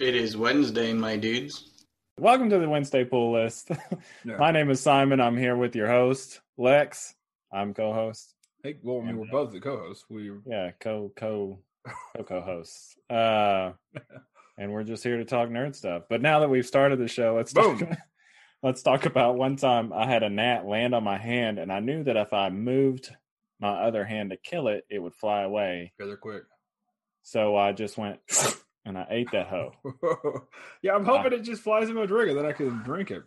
It is Wednesday, my dudes. Welcome to the Wednesday pull list. Yeah. My name is Simon. I'm here with your host, Lex. I'm co-host. Hey, well, I mean, we're uh, both the co-hosts. We Yeah, co co co co-hosts. Uh, and we're just here to talk nerd stuff. But now that we've started the show, let's talk, let's talk about one time I had a gnat land on my hand, and I knew that if I moved my other hand to kill it, it would fly away. yeah, they're quick. So I just went and I ate that hoe. yeah, I'm hoping it just flies in my drink and then I can drink it.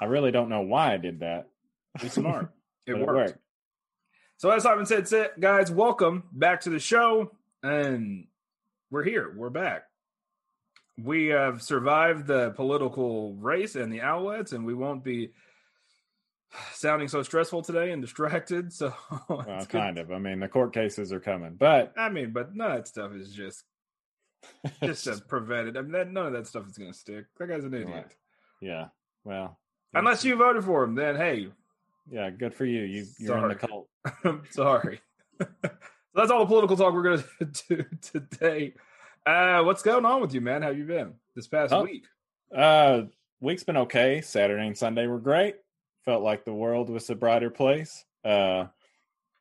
I really don't know why I did that. Be smart. It worked. it worked. So as Simon said, guys, welcome back to the show, and we're here. We're back. We have survived the political race and the outlets, and we won't be sounding so stressful today and distracted. So, Well, kind of. I mean, the court cases are coming, but I mean, but none of that stuff is just just to prevent it. I mean, that, none of that stuff is going to stick. That guy's an idiot. Right. yeah. Well, Unless you voted for him, then hey, yeah, good for you. You you're in the cult. I'm sorry. so that's all the political talk we're going to do today. Uh, what's going on with you, man? How you been this past Oh. week? Uh, week's been okay. Saturday and Sunday were great. Felt like the world was a brighter place. Uh,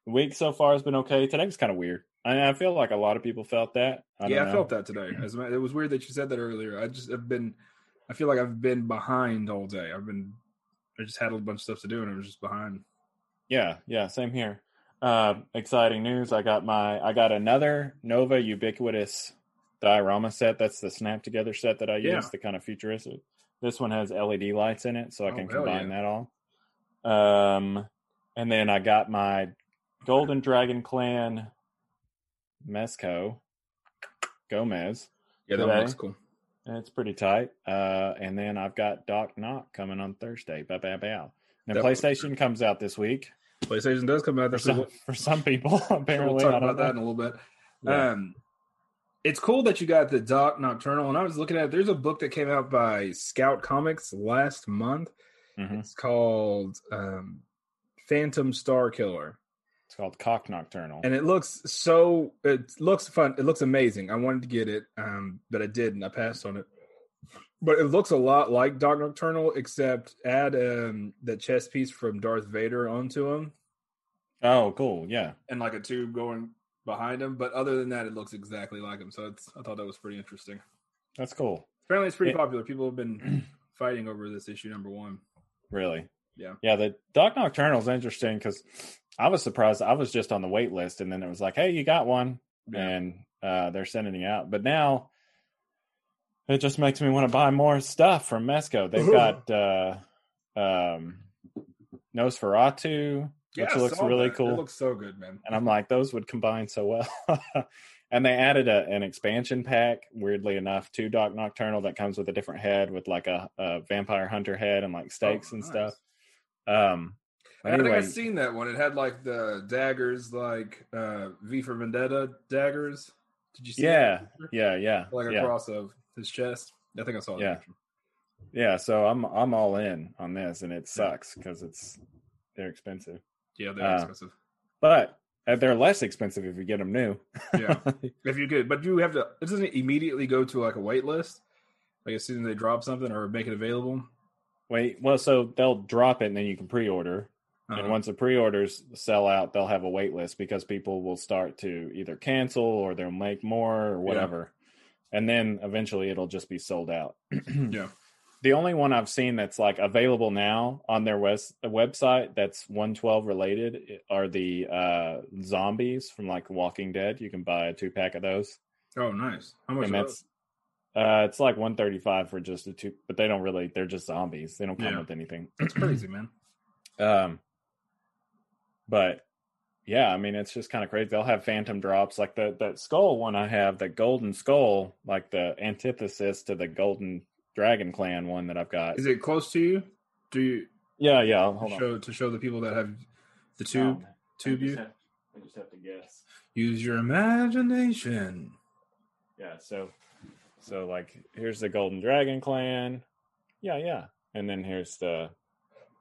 the week so far has been okay. Today was kind of weird. I, I feel like a lot of people felt that. I yeah, I know. felt that today. As it was weird that you said that earlier. I just have been. I feel like I've been behind all day. I've been. I just had a bunch of stuff to do, and I was just behind. Yeah, yeah, same here. Uh, exciting news! I got my I got another Nova Ubiquitous diorama set. That's the snap together set that I use, Yeah. the kind of futuristic. This one has LED lights in it, so I Oh, can hell combine yeah. that all. Um, and then I got my Golden Dragon Clan Mezco Gomez. Yeah, that Today. looks cool. and It's pretty tight. Uh, and then I've got Doc Knock coming on Thursday. Bow bow bow. And That PlayStation comes out this week PlayStation does come out for this some, week. for some people. Apparently, we'll talk about that in a little bit. Yeah. Um, it's cool that you got the Doc Nocturnal, and I was looking at. it. There's a book that came out by Scout Comics last month. Mhm. It's called um, Phantom Star Killer, It's called Cock Nocturnal. and it looks so. It looks fun. It looks amazing. I wanted to get it, um, but I didn't. I passed on it. But it looks a lot like Doc Nocturnal, except add um, the chest piece from Darth Vader onto him, oh, cool. Yeah. and like a tube going behind him. But other than that, it looks exactly like him. So it's. I thought that was pretty interesting. That's cool. Apparently, it's pretty It- popular. People have been fighting over this issue number one. Really. Yeah. Yeah. The Doc Nocturnal is interesting because I was surprised. I was just on the wait list, and then it was like, hey, you got one. Yeah. And uh, they're sending you out. But now it just makes me want to buy more stuff from Mezco. They've got uh, um, Nosferatu, which I looks really that. cool. It looks so good, man. and I'm like, those would combine so well. and they added a, an expansion pack, weirdly enough, to Doc Nocturnal that comes with a different head, with like a, a vampire hunter head and like stakes Oh, and nice. stuff. Um, I think I've seen that one. It had like the daggers, like uh V for Vendetta daggers. Did you see? yeah, that yeah, yeah, like yeah, across of his chest. I think I saw that. Yeah. picture. yeah. So I'm I'm all in on this, and it sucks because it's they're expensive, yeah, they're Uh, expensive. but uh, they're less expensive if you get them new. Yeah. If you could, but you have to. It doesn't immediately go to like a wait list. Like as soon as they drop something or make it available. Wait, well, so they'll drop it, and then you can pre-order. Uh-huh. And once the pre-orders sell out, they'll have a wait list because people will start to either cancel or they'll make more or whatever. And then eventually it'll just be sold out. yeah, The only one I've seen that's like available now on their wes- website that's 112 related are the uh, zombies from like Walking Dead. You can buy a two pack of those. Oh, nice. How much? and that's uh, it's like 135 for just a two, but they don't really, they're just zombies. They don't come Yeah. with anything. That's crazy, man. Um, but yeah, I mean, it's just kind of crazy. They'll have phantom drops like the that skull one I have, the golden skull, like the antithesis to the golden dragon clan one that I've got. Is it close to you? Do you Yeah, yeah. Hold on. show to show the people that have the tube? Um, tube I just you have- I just have to guess. use your imagination. Yeah, so so like here's the golden dragon clan. Yeah, yeah. And then here's the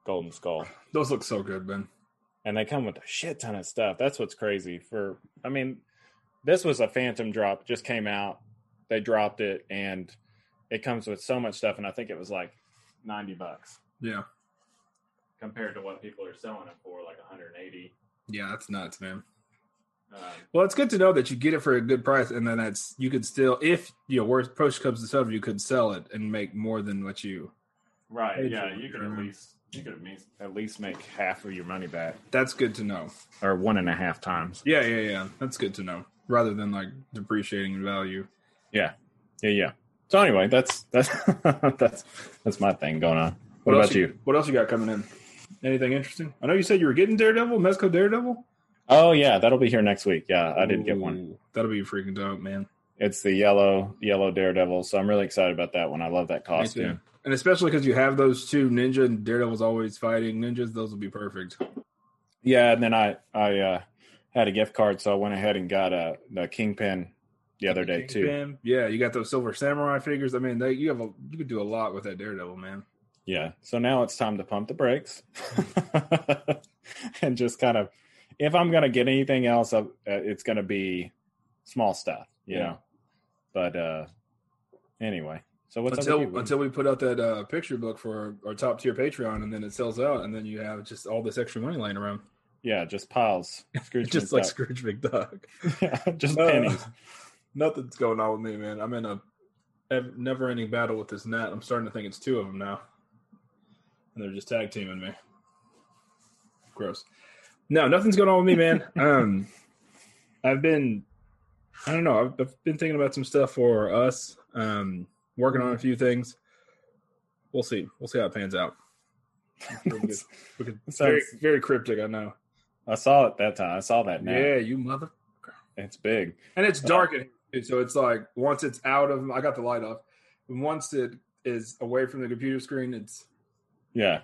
golden skull. Those look so good, man. And they come with a shit ton of stuff. That's what's crazy. For I mean, this was a phantom drop, just came out. They dropped it, and it comes with so much stuff, and I think it was like ninety bucks Yeah. compared to what people are selling it for, like one hundred eighty. Yeah, that's nuts, man. Um, Well, it's good to know that you get it for a good price, and then that's you could still, if you know, worst push comes to shove, you could sell it and make more than what you. right? Yeah, you could yeah. at least you could at least make half of your money back, That's good to know. or one and a half times. Yeah, yeah, yeah. That's good to know, rather than like depreciating in value. Yeah, yeah, yeah. So anyway, that's that's that's that's my thing going on. What, else about you? What else you got coming in? Anything interesting? I know you said you were getting Daredevil, Mezco Daredevil. Oh yeah, that'll be here next week. Yeah, I did get one. Ooh, That'll be freaking dope, man. It's the yellow yellow Daredevil, so I'm really excited about that one. I love that costume. And especially because you have those two ninja and Daredevil's always fighting ninjas, those will be perfect. Yeah, and then I I uh, had a gift card, so I went ahead and got a the Kingpin the other day too. Yeah, you got those Silver Samurai figures. I mean, they, you have a you could do a lot with that Daredevil, man. Yeah, so now it's time to pump the brakes and just kind of if I'm gonna get anything else, uh, it's gonna be small stuff, you Yeah. know. But uh anyway, so what's until up with you? until we put out that uh, picture book for our, our top tier Patreon, and then it sells out, and then you have just all this extra money lying around, yeah, just piles, Scrooge just like Scrooge McDuck. yeah, just Uh, pennies. Nothing's going on with me, man. I'm in a never ending battle with this net. I'm starting to think it's two of them now, and they're just tag teaming me. Gross. No, nothing's going on with me, man. um, I've been, I don't know. I've, I've been thinking about some stuff for us. Um, working on a few things. We'll see. We'll see how it pans out. We could, we could, Sounds- very, very cryptic. I know. I saw it that time. I saw that now. Yeah, you mother. It's big. And it's dark uh, in here, so it's like once it's out of I got the light off. And once it is away from the computer screen, it's Yeah.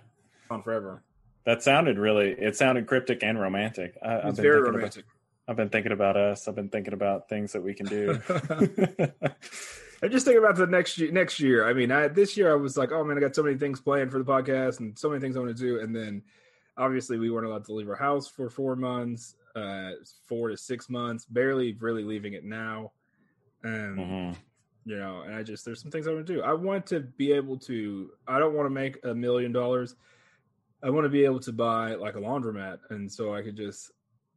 on forever. That sounded really it sounded cryptic and romantic. I, I've been very romantic. About, I've been thinking about us. I've been thinking about things that we can do. I'm just thinking about the next year. Next year, I mean, I, this year I was like, oh man, I got so many things planned for the podcast and so many things I want to do. And then, obviously, we weren't allowed to leave our house for four months, uh, four to six months, barely really leaving it now. Um, Mhm. you know, and I just there's some things I want to do. I want to be able to. I don't want to make a million dollars. I want to be able to buy like a laundromat, and so I could just,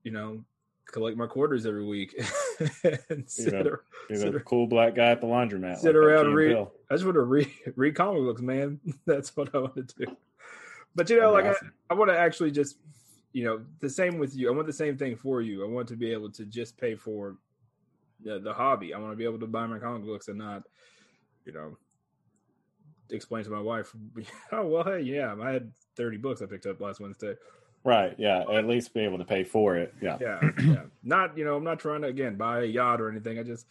you know, collect my quarters every week and sit, ar- sit ar- cool black guy at the laundromat. Sit like around and read- Bill. I just want to read read comic books, man. That's what I want to do. But you know, like That'd I, be awesome. I want to actually just, you know, the same with you. I want the same thing for you. I want to be able to just pay for the, the hobby. I want to be able to buy my comic books and not, you know, explain to my wife, oh well, hey, yeah, I had thirty books I picked up last Wednesday. Right. Yeah. At least be able to pay for it. Yeah. Yeah, yeah. Not you know, I'm not trying to again buy a yacht or anything. I just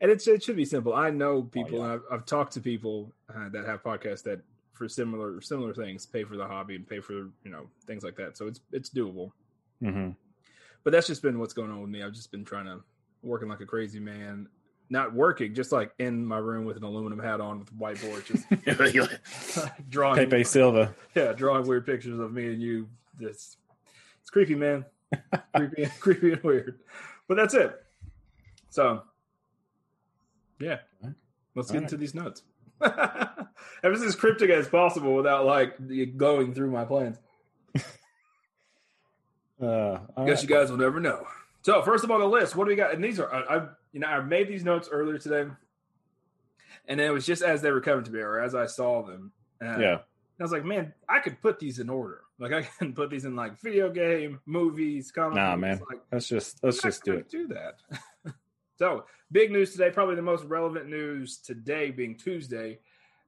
and it's it should be simple. I know people, yeah. and I've, I've talked to people uh, that have podcasts that for similar similar things pay for the hobby and pay for you know things like that. So it's it's doable. hmm But that's just been what's going on with me. I've just been trying to working like a crazy man. Not working, just like in my room with an aluminum hat on with a whiteboard, just drawing Pepe Silvia. yeah, drawing weird pictures of me and you. This it's creepy, man. creepy, creepy and weird. But that's it. So, yeah, let's get All into these notes. was as cryptic as possible without like going through my plans. Uh, I guess right. you guys will never know. So, first of all, the list. What do we got? And these are I, I you know I made these notes earlier today, and it was just as they were coming to me or as I saw them. Uh, yeah. I was like, man, I could put these in order. Like I can put these in like video game, movies, comic. Nah, man. Like, Let's just let's I just do it. Do that. so big news today. Probably the most relevant news today, being Tuesday,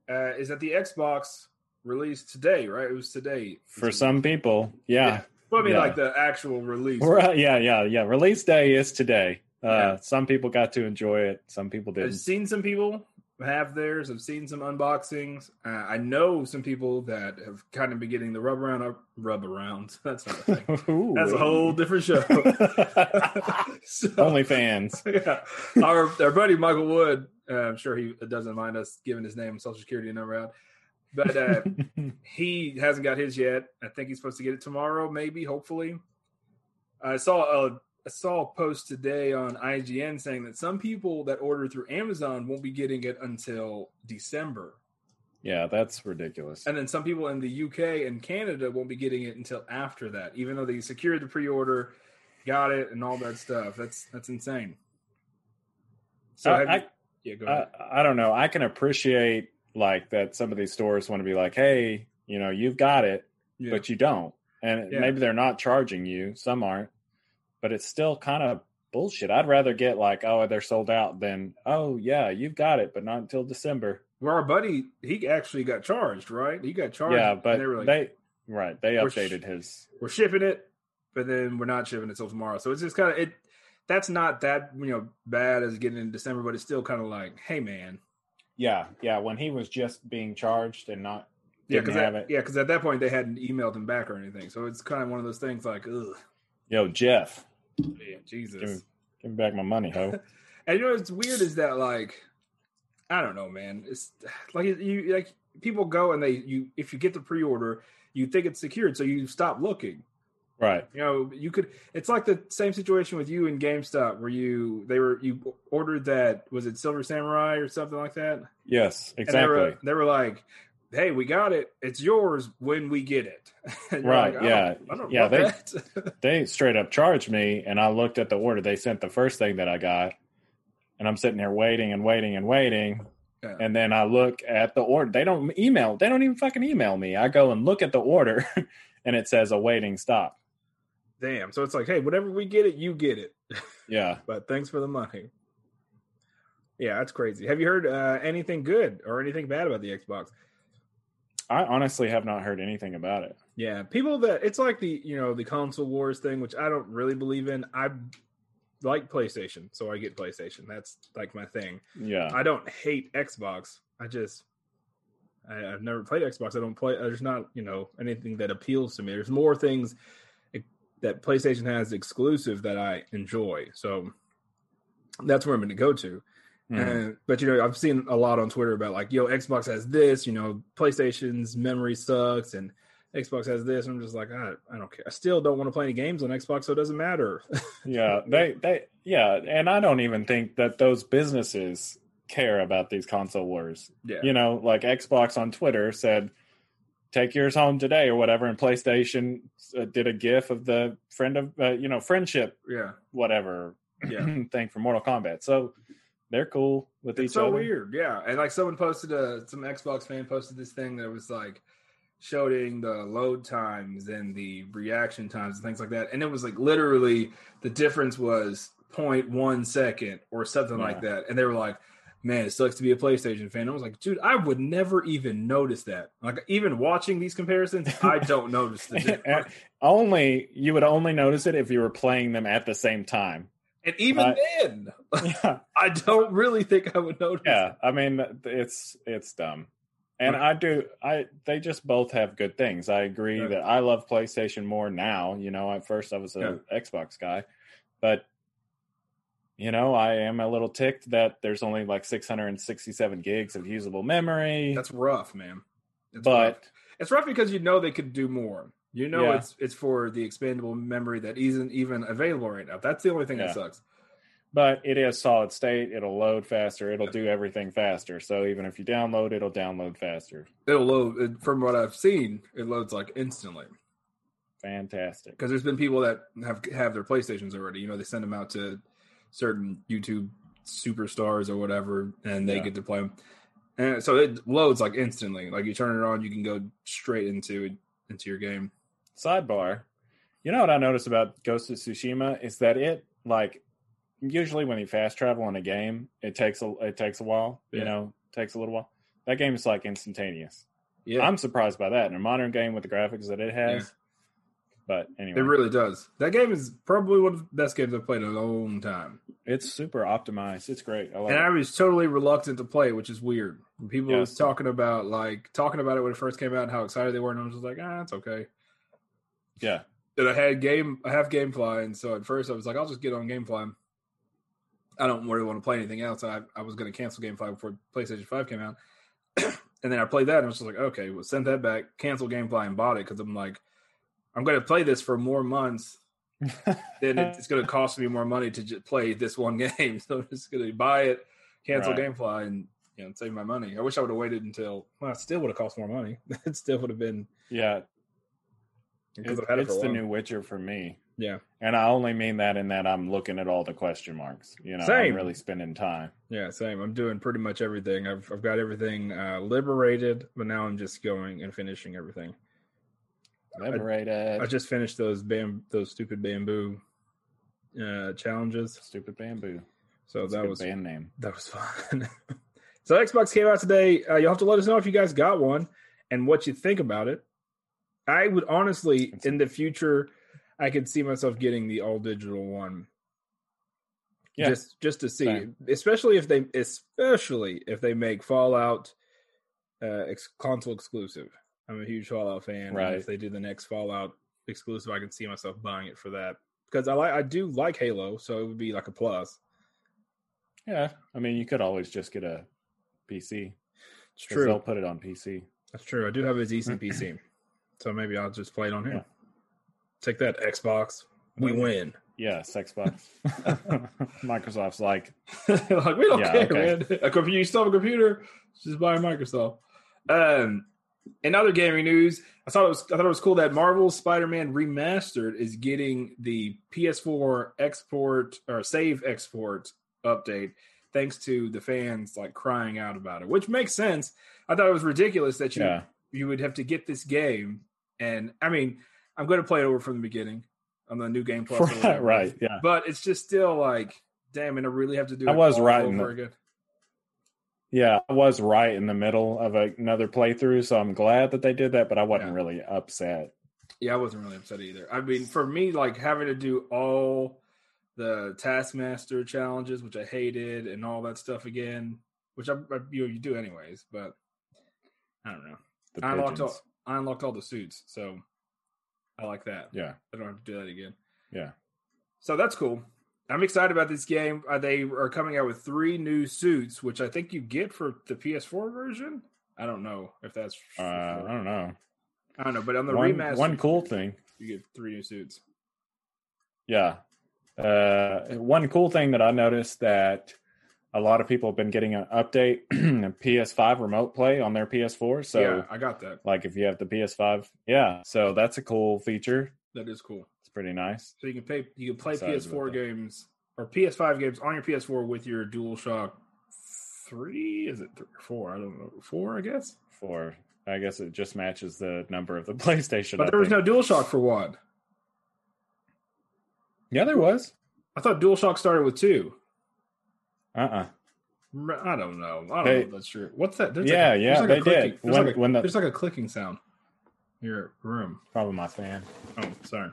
uh, is that the Xbox released today. Right? It was today For some people, yeah. Well, I mean, yeah. like the actual release. Right. Yeah. Yeah. Yeah. Release day is today. Uh, Yeah. Some people got to enjoy it. Some people didn't. I've seen some people have theirs. I've seen some unboxings. Uh, I know some people that have kind of been getting the rub around, uh, rub around. That's not a thing. Ooh. That's a whole different show. So- Only fans. yeah. Our our buddy Michael Wood, uh, I'm sure he doesn't mind us giving his name and social security number out, but uh, he hasn't got his yet. I think he's supposed to get it tomorrow, maybe, hopefully. I saw a, I saw a post today on IGN saying that some people that order through Amazon won't be getting it until December. Yeah, that's ridiculous. And then some people in the UK and Canada won't be getting it until after that, even though they secured the pre-order, got it, and all that stuff. That's that's insane. So uh, I- have you- yeah, go ahead. I, I don't know. I can appreciate like that some of these stores want to be like, hey, you know, you've got it, yeah. but you don't. And Yeah. maybe they're not charging you. Some aren't, but it's still kind of bullshit. I'd rather get like, oh, they're sold out than, oh, yeah, you've got it, but not until December. well, our buddy, he actually got charged, right? He got charged. yeah, but they like, they, right, they We're sh- updated his. we're shipping it, but then we're not shipping it till tomorrow. So it's just kind of it. That's not that you know bad as getting in December, but it's still kind of like, hey man, Yeah, yeah, when he was just being charged and not, yeah, because yeah, because at that point they hadn't emailed him back or anything. So it's kind of one of those things like, ugh, yo, Jeff, give Jesus. me, give me back my money, ho. And you know what's weird is that like, I don't know, man. It's like you like people go and they you if you get the pre order, you think it's secured, so you stop looking. right. You know, you could. It's like the same situation with you in GameStop, where you they were you ordered that was it Silver Samurai or something like that, Yes, and exactly. they were they were like, "Hey, we got it. It's yours when we get it." Right, like, I yeah. don't- I don't Yeah, they- they straight up charged me and I looked at the order. They sent the first thing that I got and I'm sitting here waiting and waiting and waiting. Yeah. And then I look at the order. They don't email. They don't even fucking email me. I go and look at the order and it says awaiting stop. Damn. So it's like, hey, whenever we get it, you get it. Yeah. But thanks for the money. Yeah, that's crazy. Have you heard uh, anything good or anything bad about the Xbox? I honestly have not heard anything about it. Yeah, people that it's like the you know the console wars thing, which I don't really believe in. I like PlayStation, so I get PlayStation. That's like my thing. Yeah. I don't hate Xbox. I just I, I've never played Xbox. I don't play. There's not you know anything that appeals to me. There's more things that PlayStation has exclusive that I enjoy. So that's where I'm going to go to. Mhm. And, but you know, I've seen a lot on Twitter about like, yo, Xbox has this, you know, PlayStation's memory sucks, and Xbox has this. I'm just like, I, I don't care. I still don't want to play any games on Xbox, so it doesn't matter. yeah. They, they, yeah. And I don't even think that those businesses care about these console wars. yeah, you know, like Xbox on Twitter said, "Take yours home today" or whatever, and PlayStation uh, did a GIF of the friend of uh, you know friendship yeah, whatever yeah. thing for Mortal Kombat. So they're cool with It's each so other. weird, yeah. And like someone posted a some Xbox fan posted this thing that was like showing the load times and the reaction times and things like that. And it was like literally the difference was 0.1 second or something like that. And they were like, Man, it sucks to be a PlayStation fan. I was like, dude, I would never even notice that. Like, even watching these comparisons, I don't notice the difference. only you would only notice it if you were playing them at the same time. And even then, yeah, I don't really think I would notice. yeah. I mean, it's it's dumb. And I do. I they just both have good things. I agree Yeah. that I love PlayStation more now. You know, at first I was a Xbox guy, but you know, I am a little ticked that there's only like 667 gigs of usable memory. That's rough, man. It's rough. but It's rough because you know they could do more. You know Yeah. it's it's for the expandable memory that isn't even available right now. That's the only thing Yeah. that sucks. but it is solid state. It'll load faster. It'll do everything faster. So even if you download, it'll download faster. It'll load it, from what I've seen. It loads like instantly Fantastic. because there's been people that have have their PlayStations already. You know, they send them out to certain YouTube superstars or whatever, and they Yeah. get to play them. And so it loads like instantly. Like you turn it on, you can go straight into into your game. Sidebar. You know what I noticed about Ghost of Tsushima is that it like usually when you fast travel in a game, it takes a it takes a while. You know, takes a little while. That game is like instantaneous. Yeah, I'm surprised by that in a modern game with the graphics that it has. But anyway, it really does. That game is probably one of the best games I've played in a long time. it's super optimized. It's great. I love and it. I was totally reluctant to play, which is weird. People Yes. was talking about like talking about it when it first came out, and how excited they were, and I was just like, ah, it's okay. Yeah. And I had game, I have GameFly, and so at first I was like, I'll just get on GameFly. I don't really want to play anything else. I I was going to cancel GameFly before PlayStation Five came out, and then I played that, and I was just like, okay, well, send that back, cancel GameFly, and bought it because I'm like, I'm going to play this for more months then it's going to cost me more money to just play this one game. So I'm just going to buy it, cancel Right. GameFly, and you know save my money. I wish I would have waited until. Well, it still would have cost more money. it still would have been yeah, it- I've had it it's the new Witcher for me. Yeah, And I only mean that in that I'm looking at all the question marks. You know, Same. I'm really spending time. yeah, same. I'm doing pretty much everything. I've I've got everything uh, liberated, but now I'm just going and finishing everything. Liberated. I just finished those bam those stupid bamboo uh challenges. Stupid bamboo. So That's a that was band name. that was fun. so Xbox came out today. Uh, you'll have to let us know if you guys got one and what you think about it. I would honestly, in the future, I could see myself getting the all digital one. Yeah. Just just to see, Same. especially if they especially if they make Fallout uh ex- console exclusive. I'm a huge Fallout fan. Right. if they do the next Fallout exclusive, I can see myself buying it for that. Because I like I do like Halo, so it would be like a plus. Yeah, I mean, you could always just get a PC. It's true. They'll put it on PC. That's true. I do have a decent PC, so maybe I'll just play it on here. Yeah. Take that, Xbox. We win. Yes, Xbox. Microsoft's like, like we don't Yeah, care, okay. man. A computer, you still have a computer? Just buy a Microsoft. Um, in other gaming news, I thought it was I thought it was cool that Marvel Spider-Man Remastered is getting the PS4 export or save export update, thanks to the fans like crying out about it, which makes sense. I thought it was ridiculous that you yeah, you would have to get this game, and I mean, I'm going to play it over from the beginning on the new game plus, right, right, yeah. But it's just still like, damn, and I really have to do. I it was right over again. Yeah, I was right in the middle of another playthrough, so I'm glad that they did that, but I wasn't Yeah. really upset. Yeah, I wasn't really upset either. I mean, for me, like having to do all the Taskmaster challenges, which I hated, and all that stuff again, which I, I you you do anyways, but I don't know. The I unlocked all. I unlocked all the suits, so I like that. Yeah, I don't have to do that again. yeah. So that's cool. I'm excited about this game. Uh, they are coming out with three new suits, which I think you get for the PS4 version. I don't know if that's. Uh, I don't know. I don't know, but on the One, remaster, one cool thing. you get three new suits. Yeah. Uh, one cool thing that I noticed that a lot of people have been getting an update PS5 remote play on their PS4. So, yeah, I got that. like, if you have the PS5, yeah. So that's a cool feature. That is cool. It's pretty nice. So you can pay, you can play Excited PS4 that. games or PS5 games on your PS4 with your DualShock three. Is it three or four? I don't know. Four, I guess. Four. I guess it just matches the number of the PlayStation. But I there was no DualShock for one. Yeah, there was. I thought DualShock started with two. Uh uh I don't know. I don't They- know if that's true. What's that? There's Yeah, like a, yeah, like they a clicking, did. There's, When- like a, when the- there's like a clicking sound in your room. Probably my fan. Oh, sorry.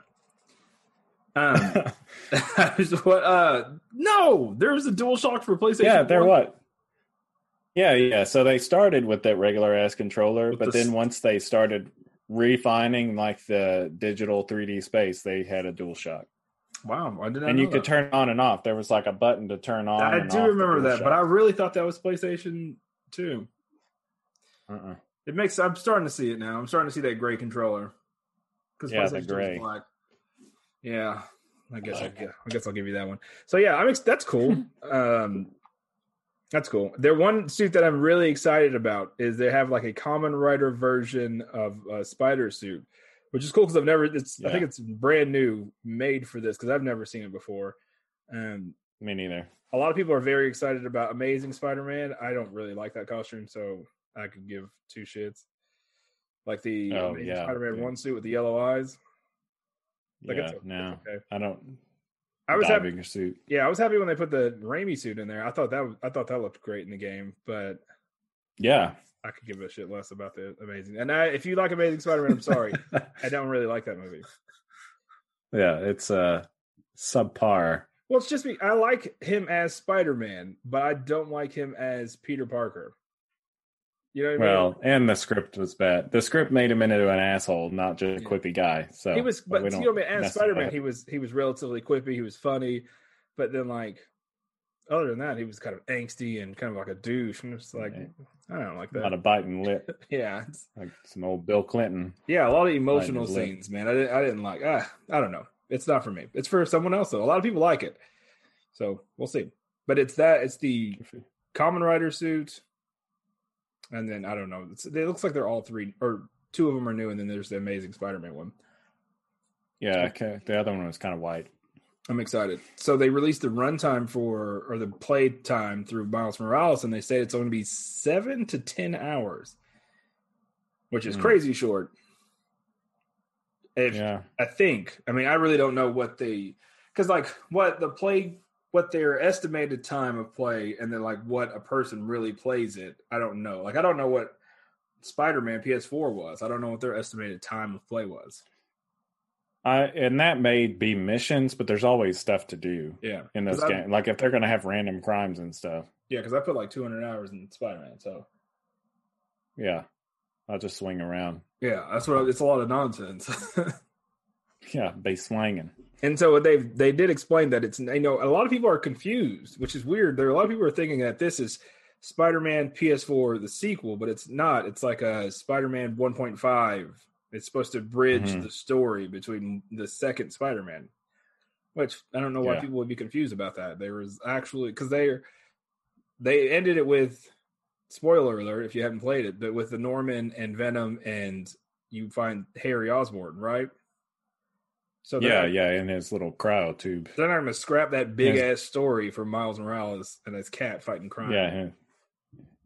Um, what? Uh, no, there was a DualShock for PlayStation. yeah, there 1. what? Yeah, yeah. So they started with that regular ass controller, With but the then once they started refining like the digital 3D space, they had a dual shock. Wow, I did not And you could turn on and off. There was like a button to turn on. I do remember that, but I really thought that was PlayStation Two. Uh-uh. It makes. I'm starting to see it now. I'm starting to see that gray controller. Because Yeah, the gray. black. Yeah, I guess I, gu- I guess I'll give you that one. So yeah, I'm. Ex- that's cool. um, that's cool. Their one suit that I'm really excited about is they have like a common writer version of a spider suit, which is cool because I've never. It's I think it's brand new, made for this because I've never seen it before. Um, Me neither. a lot of people are very excited about Amazing Spider-Man. I don't really like that costume, so I could give two shits. Like the Oh, Amazing yeah, Spider-Man yeah. one suit with the yellow eyes. Like, yeah, it's no, okay. I don't. I was happy. suit. Yeah, I was happy when they put the Raimi suit in there. I thought that I thought that looked great in the game, but Yeah, I could give a shit less about the Amazing. And I, if you like Amazing Spider-Man, I'm sorry, I don't really like that movie. yeah. It's uh subpar. Well, it's just me. I like him as Spider-Man, but I don't like him as Peter Parker. You know what I mean? Well, and the script was bad. The script made him into an asshole, not just a quippy guy. So he was, but we you know, as Spider Man, he was he was relatively quippy. He was funny, but then like other than that, he was kind of angsty and kind of like a douche. And it's like Yeah. I don't like that. lot a biting lip, yeah, it's- like some old Bill Clinton. yeah, a lot of emotional his lip. scenes, man. I didn't I didn't like. Ah, I don't know. It's not for me. It's for someone else though. A lot of people like it, so we'll see. But it's that. It's the Common Rider suit, and then I don't know. It's, it looks like they're all three or two of them are new, and then there's the Amazing Spider-Man one. Yeah, okay. the other one was kind of white. I'm excited. So they released the runtime for or the play time through Miles Morales, and they say it's going to be seven to ten hours, which is Hmm. crazy short. If Yeah. I think, I mean, I really don't know what they because like what the play, what their estimated time of play, and then like what a person really plays it. I don't know. Like I don't know what Spider-Man PS4 was. I don't know what their estimated time of play was. I and that may be missions, but there's always stuff to do Yeah, in this 'Cause I- game. Like if they're gonna have random crimes and stuff. Yeah, because I put like 200 hours in Spider-Man, so. Yeah. I'll just swing around. Yeah, that's what it's a lot of nonsense. Yeah, be swinging. and so they they did explain that it's you know a lot of people are confused, which is weird. There are a lot of people are thinking that this is Spider-Man PS4 the sequel, but it's not. It's like a Spider-Man 1.5. It's supposed to bridge Mhm. the story between the second Spider-Man. Which I don't know why Yeah. people would be confused about that. There was actually because they they ended it with spoiler alert if you haven't played it, but with the Norman and Venom and you find Harry Osborn, right? So Yeah, yeah, in his little cryo tube. not going to scrap that big Yeah. ass story for Miles Morales and his cat fighting crime. Yeah,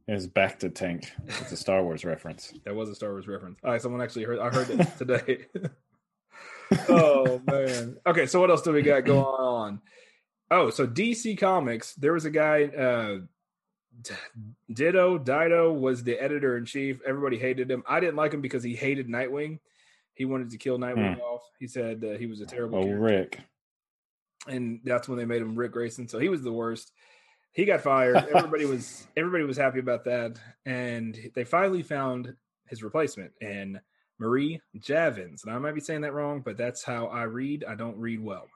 his back to tank. It's a Star Wars reference. that was a Star Wars reference. All right, someone actually heard. I heard it today. oh man. Okay, so what else do we got going on? Oh, so DC Comics. There was a guy. Uh, Ditto DiDio was the editor in chief. Everybody hated him. I didn't like him because he hated Nightwing. He wanted to kill Nightwing Hmm. off. He said uh, he was a terrible. Oh, character. Rick. and that's when they made him Ric Grayson. So he was the worst. He got fired. Everybody was everybody was happy about that, and they finally found his replacement and Marie Javins. And I might be saying that wrong, but that's how I read. I don't read well.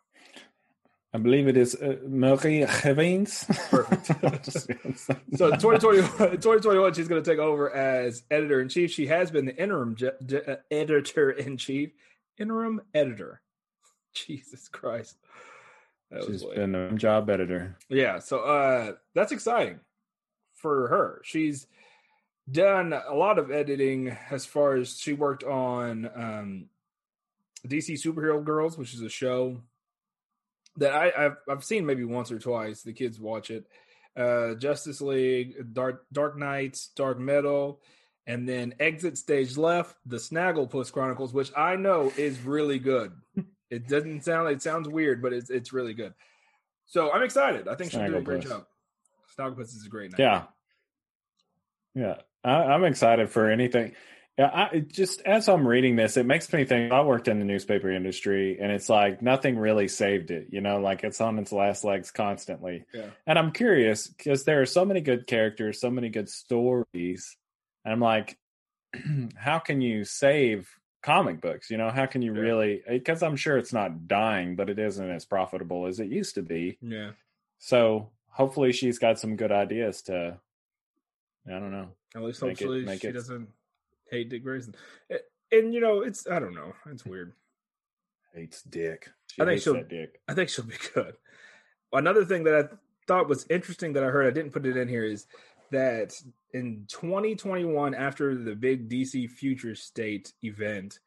I believe it is uh, Marie Javins. Perfect. So 2020, 2021, she's going to take over as editor in chief. She has been the interim je- uh, editor in chief, interim editor. Jesus Christ. That She's been a job editor. Yeah, so uh that's exciting for her. She's done a lot of editing as far as she worked on um DC Superhero Girls, which is a show that I, I've I've seen maybe once or twice. The kids watch it. Uh Justice League, Dark Dark Nights, Dark Metal, and then Exit Stage Left, the Snagglepuss Chronicles, which I know is really good. It doesn't sound it sounds weird, but it's it's really good. So I'm excited. I think she'll do a great job. Snagglepuss is a great name. Yeah. Yeah. I, I'm excited for anything. Yeah, I just as I'm reading this, it makes me think I worked in the newspaper industry and it's like nothing really saved it, you know, like it's on its last legs constantly. Yeah. And I'm curious because there are so many good characters, so many good stories. And I'm like, how can you save comic books? You know, how can you Yeah. really? Eh, because I'm sure it's not dying, but it isn't as profitable as it used to be. Yeah. So hopefully she's got some good ideas to. I don't know. At least Make it- hopefully she it- doesn't hate Dick Grayson. A- And you know, it's I don't know. It's weird. Hates Dick. She I think she'll- Dick. I think she'll be good. Another thing that I thought was interesting that I heard, I didn't put it in here, is that in 2021, after the big DC Future State event,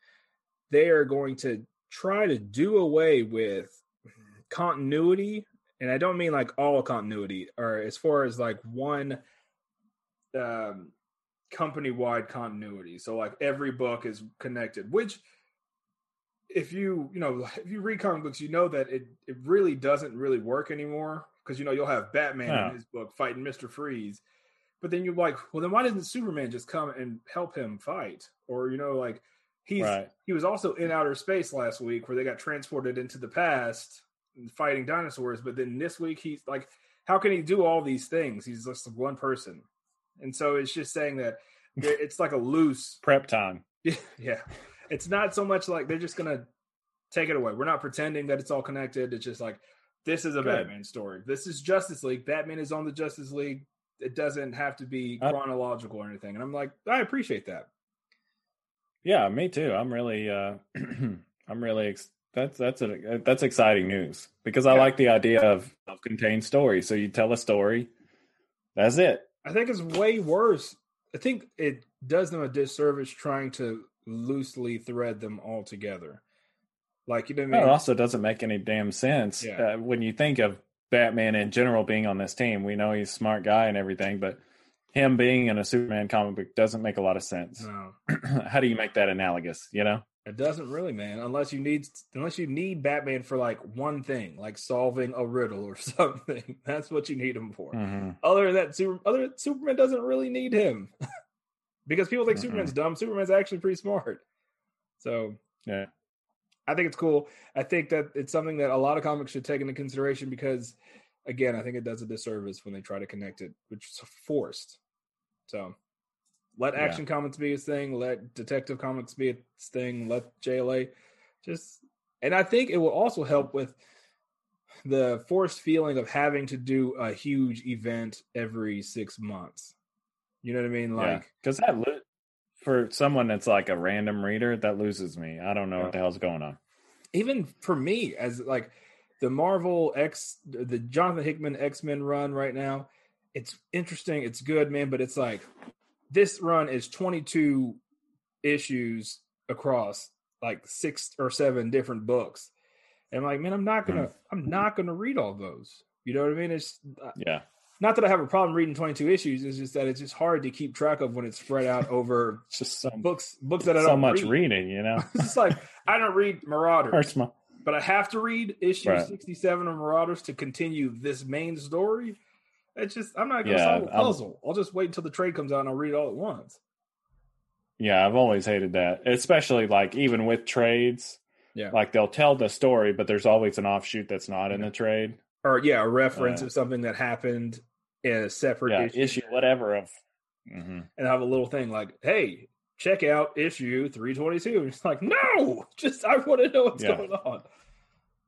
they are going to try to do away with continuity. And I don't mean like all continuity, or as far as like one um, company wide continuity. So, like every book is connected, which if you you know if you read comic books you know that it it really doesn't really work anymore because you know you'll have batman in his book fighting mr freeze but then you're like well then why doesn't superman just come and help him fight or you know like he's Right. he was also in outer space last week where they got transported into the past fighting dinosaurs but then this week he's like how can he do all these things he's just one person and so it's just saying that it's like a loose Prep time. yeah. It's not so much like they're just gonna take it away. We're not pretending that it's all connected. It's just like this is a Good. Batman story. This is Justice League. Batman is on the Justice League. It doesn't have to be Uh, chronological or anything. And I'm like, I appreciate that. Yeah, me too. I'm really, uh I'm really ex- that's that's a that's exciting news because I Yeah. like the idea of self-contained story. So you tell a story, that's it. I think it's way worse. I think it does them a disservice trying to loosely thread them all together. Like you know what I It mean? also doesn't make any damn sense Yeah. uh, when you think of Batman in general being on this team. We know he's a smart guy and everything, but him being in a Superman comic book doesn't make a lot of sense. No, How do you make that analogous? You know? it doesn't really, man. Unless you need unless you need Batman for like one thing, like solving a riddle or something. That's what you need him for. hmm Other than that, Super, other Superman doesn't really need him because people think Mm-mm. Superman's dumb. Superman's actually pretty smart. So Yeah. I think it's cool. I think that it's something that a lot of comics should take into consideration because, again, I think it does a disservice when they try to connect it, which is forced. So let Yeah. Action Comics be its thing. Let Detective Comics be its thing. Let JLA just. And I think it will also help with the forced feeling of having to do a huge event every six months. You know what I mean? Like, Because that lo- for someone that's like a random reader, that loses me. I don't know Yeah. what the hell's going on. even for me as like the marvel x the jonathan hickman x-men run right now it's interesting it's good man but it's like this run is 22 issues across like six or seven different books and I'm like man i'm not gonna i'm not gonna read all those you know what i mean it's uh, Yeah. Not that i have a problem reading 22 issues it's just that it's just hard to keep track of when it's spread out over just some books books that i so don't so much read. reading, you know? it's just like i don't read marauders my but I have to read issue Right. 67 of Marauders to continue this main story. It's just, I'm not going to Yeah, solve a I'm- puzzle. I'll just wait until the trade comes out and I'll read it all at once. Yeah, I've always hated that, especially like even with trades. Yeah. Like they'll tell the story, but there's always an offshoot that's not in the trade. Or, yeah, a reference Uh, of something that happened in a separate Yeah, issue. issue whatever of. hmm And have a little thing like, hey, check out issue 322. And it's like, no, just, I want to know what's Yeah. going on.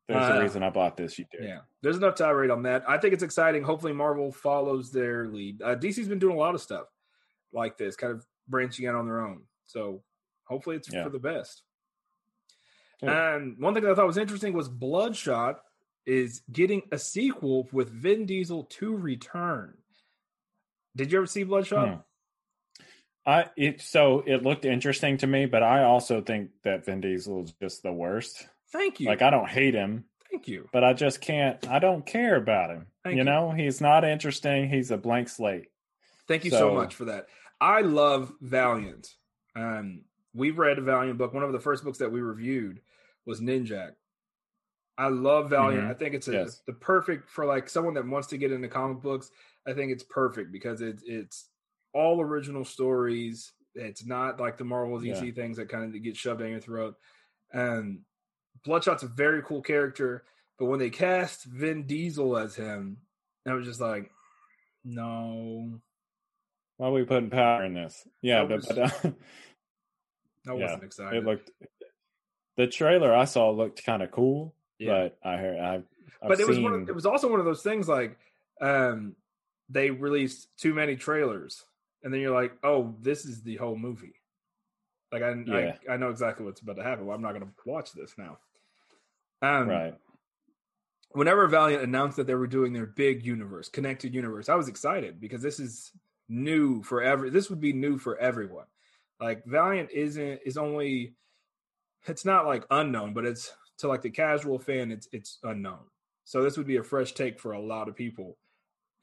There's Uh, a reason I bought this. You did. Yeah, there's enough tirade on that. I think it's exciting. Hopefully, Marvel follows their lead. Uh, DC's been doing a lot of stuff like this, kind of branching out on their own. So hopefully, it's Yeah. for the best. And one thing that I thought was interesting was Bloodshot is getting a sequel with Vin Diesel to return. Did you ever see Bloodshot? Hmm. I it so it looked interesting to me, but I also think that Vin Diesel is just the worst. Thank you. Like I don't hate him, Thank you. but I just can't. I don't care about him. You you. know, he's not interesting. He's a blank slate. Thank you so, So- much for that. I love Valiant. Um, we read a Valiant book. One of the first books that we reviewed was Ninjak. I love Valiant. Mhm. I think it's a, Yes. the perfect for like someone that wants to get into comic books. I think it's perfect because it's it's all original stories. It's not like the Marvel DC things that kind of get shoved down your throat. And Bloodshot's a very cool character, but when they cast Vin Diesel as him, I was just like, no, Why are we putting power in this? Yeah, That but, was, but, uh, I wasn't excited. it looked. The trailer I saw looked kind of cool, Yeah. but I heard I. I've but it was one of, it was also one of those things like um they released too many trailers and then you're like oh this is the whole movie like i Yeah. I, I know exactly what's about to happen well, i'm not going to watch this now um right. whenever valiant announced that they were doing their big universe connected universe i was excited because this is new for every this would be new for everyone like valiant isn't is only it's not like unknown but it's to like the casual fan it's it's unknown so this would be a fresh take for a lot of people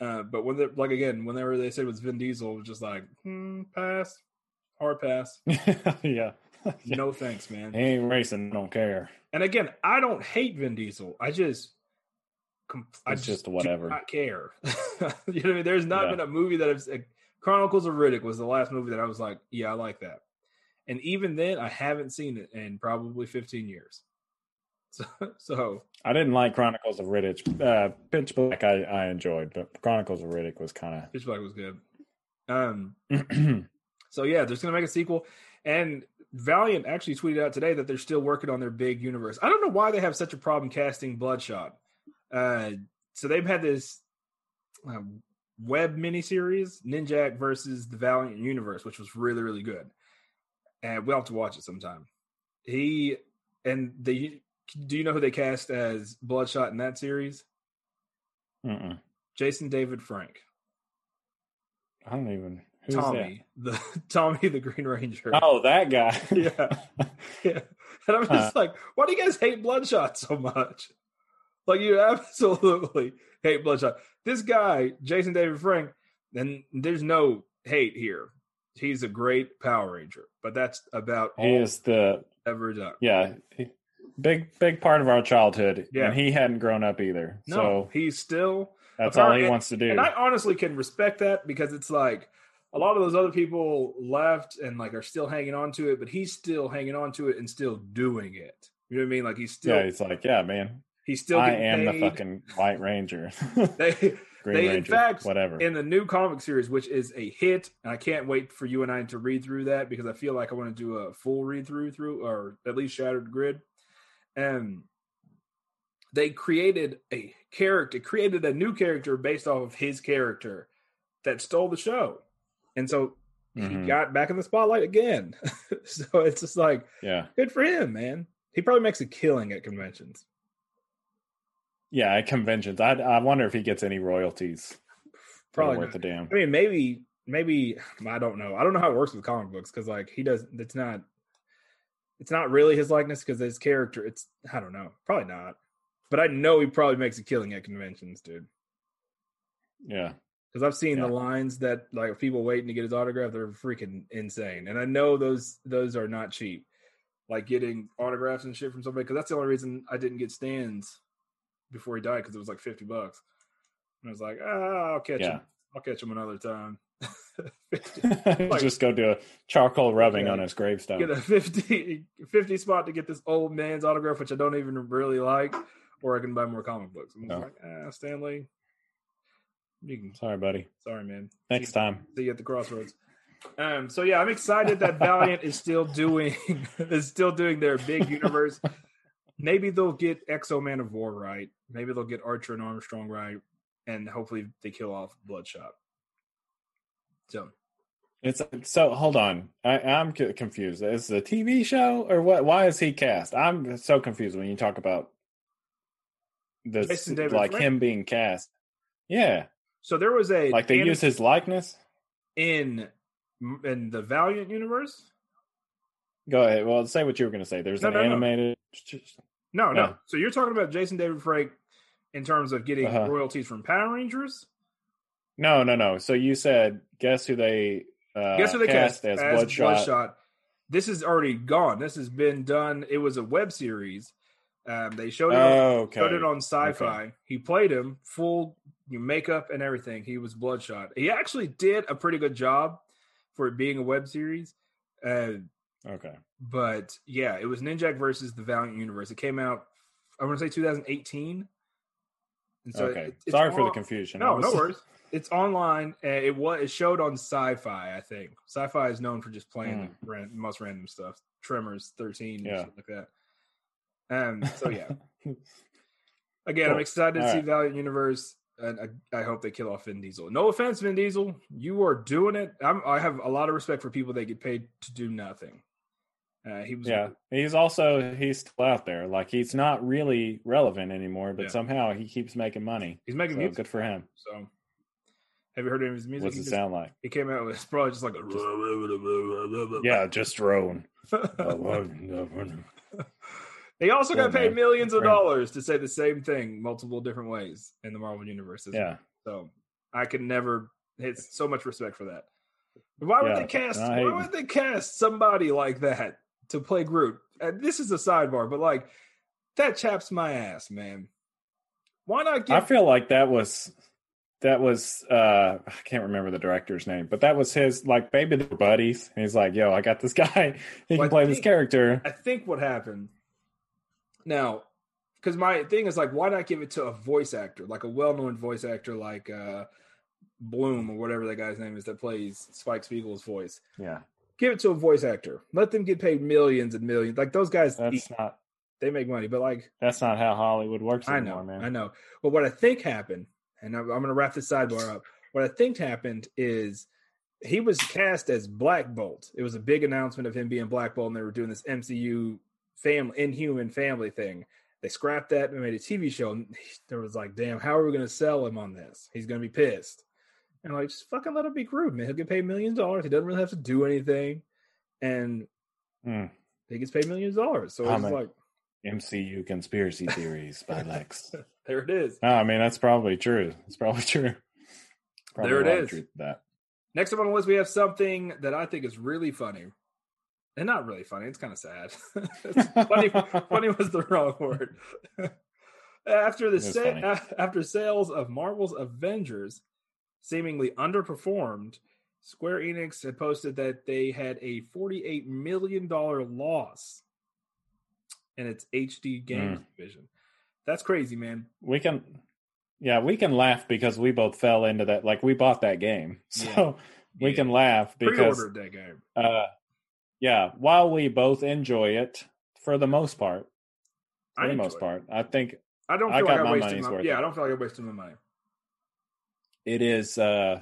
uh but when they like again whenever they said it was vin diesel it was just like hmm, pass hard pass yeah. no thanks man He ain't racing. Don't care. and again, I don't hate Vin Diesel. I just, I just do whatever. not care. you know what I mean? There's not Yeah. been a movie that I've. Like, Chronicles of Riddick was the last movie that I was like, yeah, I like that. And even then, I haven't seen it in probably 15 years. So, so I didn't like Chronicles of Riddick. Uh, Pitch Black, I, I enjoyed, but Chronicles of Riddick was kind of Pitch Black was good. Um. So yeah, they're going to make a sequel, and Valiant actually tweeted out today that they're still working on their big universe. I don't know why they have such a problem casting Bloodshot. Uh, so they've had this uh, web miniseries, Ninjak versus the Valiant universe, which was really really good, and we'll have to watch it sometime. He and the Do you know who they cast as Bloodshot in that series? Mm-mm. Jason David Frank. I don't even. Who's Tommy, the Tommy the Green Ranger. Oh, that guy. Yeah. yeah. And I'm just like, why do you guys hate Bloodshot so much? Like you absolutely hate Bloodshot. This guy, Jason David Frank, and there's no hate here. He's a great Power Ranger, but that's about he all is the ever done. yeah he- big big part of our childhood. Yeah. and he hadn't grown up either. No, so he's still that's all he apparently- wants to do. And I honestly can respect that because it's like a lot of those other people left and like are still hanging on to it, but he's still hanging on to it and still doing it. You know what I mean? Like he's still yeah, he's like, yeah, man, he's still I am the fucking White Ranger, They, Green they in fact whatever. in the new comic series, which is a hit, and I can't wait for you and I to read through that because I feel like I want to do a full read through through or at least Shattered Grid. And they created a character, created a new character based off of his character that stole the show. And so he Mhm. got back in the spotlight again. so it's just like yeah, good for him, man. He probably makes a killing at conventions. yeah, at conventions. I I wonder if he gets any royalties. Probably worth a damn. I mean, maybe, maybe I don't know. I don't know how it works with comic books because like he does. It's not. It's not really his likeness because his character. It's I don't know. Probably not. But I know he probably makes a killing at conventions, dude. Yeah, Because I've seen Yeah. the lines that like people waiting to get his autograph. They're freaking insane, and I know those those are not cheap. Like getting autographs and shit from somebody. Because that's the only reason I didn't get Stan's before he died because it was like fifty bucks. And I was like, ah, I'll catch Yeah. him. I'll catch him another time. 50 just go do a charcoal rubbing Okay. on his gravestone. get a 50, 50 spot to get this old man's autograph, which I don't even really like, or I can buy more comic books. I'm just No. like, ah, Stan Lee, you can. Sorry, buddy. Sorry, man. Next see, time. see you at the crossroads. Um, so yeah, I'm excited that Valiant is still doing is still doing their big universe. Maybe they'll get X-O Manowar right. Maybe they'll get Archer and Armstrong right, and hopefully they kill off Bloodshot. So It's so. Hold on, I, I'm confused. Is it a TV show or what? Why is he cast? I'm so confused when you talk about this, like Frank? him being cast. Yeah, so there was a like they anim- use his likeness. in in the Valiant universe. Go ahead. Well, say what you were going to say. There's No, an no, no. animated. No, no. Yeah. So you're talking about Jason David Frank in terms of getting Uh-huh. royalties from Power Rangers. No, no, no. So you said, guess who they uh, Guess who they cast, as, as Bloodshot? Bloodshot. This is already gone. This has been done. It was a web series. Um, they showed it. on, Oh, okay. showed it on Sci-Fi. He played him full makeup and everything. He was Bloodshot. He actually did a pretty good job for it being a web series. Uh, Okay. but yeah, it was Ninjak versus the Valiant Universe. It came out, I want to say 2018. And so okay. it- Sorry for the confusion. No, was- no worries. It's online. And it was it showed on Sci-Fi. I think Sci-Fi is known for just playing the ran, most random stuff. Tremors 13, and Hmm. Yeah. shit like that. Um. So yeah, again, I'm Cool. excited to see right. Valiant Universe, and I, I hope they kill off Vin Diesel. No offense, Vin Diesel, you are doing it. I'm, I have a lot of respect for people that get paid to do nothing. Uh, he was Yeah, he's also he's still out there. Like he's not really relevant anymore, but Yeah. somehow he keeps making money. he's making So music. good for him. So, have you heard any of his music? What's it just- sound like? He came out with it's probably just like a Yeah, just drone. he also got paid millions of dollars to say the same thing multiple different ways in the Marvel universe. well. yeah, So I can never. It's so much respect for that. Why would Yeah, they cast? I Why would they cast somebody like that to play Groot? And this is a sidebar, but like that chaps my ass, man. Why not Give, I feel like that was that was uh I can't remember the director's name, but that was his like maybe they were buddies. And he's like, "Yo, I got this guy. He Well, can play this character." I think what happened now, because my thing is like, why not give it to a voice actor, like a well-known voice actor, like uh Blum or whatever that guy's name is that plays Spike Spiegel's voice. Yeah, Give it to a voice actor. Let them get paid millions and millions. Like those guys, that's not they make money. But like, that's not how Hollywood works I anymore, know, man. I know. But what I think happened, and I'm, I'm going to wrap this sidebar up. What I think happened is he was cast as Black Bolt. It was a big announcement of him being Black Bolt, and they were doing this MCU family Inhuman family thing. They scrapped that and made a TV show. And there was like, damn, how are we going to sell him on this? He's going to be pissed. And like, just fucking let him be Groot, man. He'll get paid millions of dollars. He doesn't really have to do anything, and Mm. he gets paid millions of dollars. So it's like, MCU conspiracy theories by Lex. there it is. No, I mean that's probably true. It's probably true. Probably There it a lot of is. that. Next up on the list, we have something that I think is really funny, and not really funny. It's kind of sad. Funny, funny was the wrong word. after the sa- after sales of Marvel's Avengers seemingly underperformed, Square Enix had posted that they had a forty-eight million dollar loss in its HD games Mm. division. That's crazy, man. We can, yeah, we can laugh because we both fell into that. Like we bought that game, so Yeah. we Yeah. can laugh because, Pre-ordered that game. uh, yeah, while we both enjoy it for the most part, for I the most it. part, I think I don't I feel got like I my wasted money's my, worth. yeah. I don't feel like I wasted my money. it is uh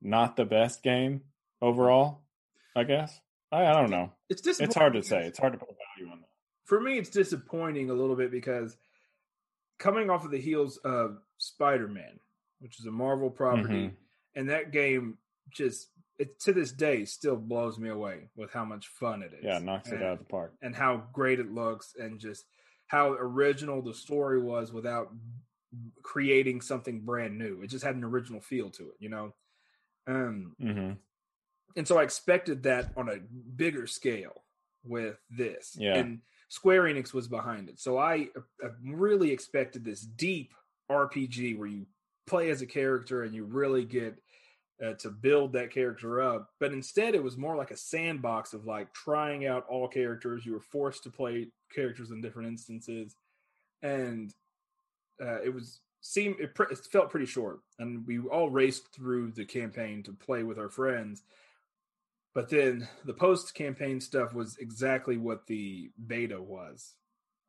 not the best game overall. I guess I, I don't know. It's. It's hard to say. It's hard to put a value on that. For me it's disappointing a little bit because coming off of the heels of spider-man which is a marvel property Mhm. and that game just it to this day still blows me away with how much fun it is Yeah, knocks it out of the park. and how great it looks and just how original the story was without creating something brand new it just had an original feel to it you know um hmm and so I expected that on a bigger scale with this. Yeah. And Square Enix was behind it. So I, I really expected this deep RPG where you play as a character and you really get uh, to build that character up. But instead, it was more like a sandbox of like trying out all characters. You were forced to play characters in different instances, and uh, it was seemed it, pre- it felt pretty short. And we all raced through the campaign to play with our friends. But then the post campaign stuff was exactly what the beta was.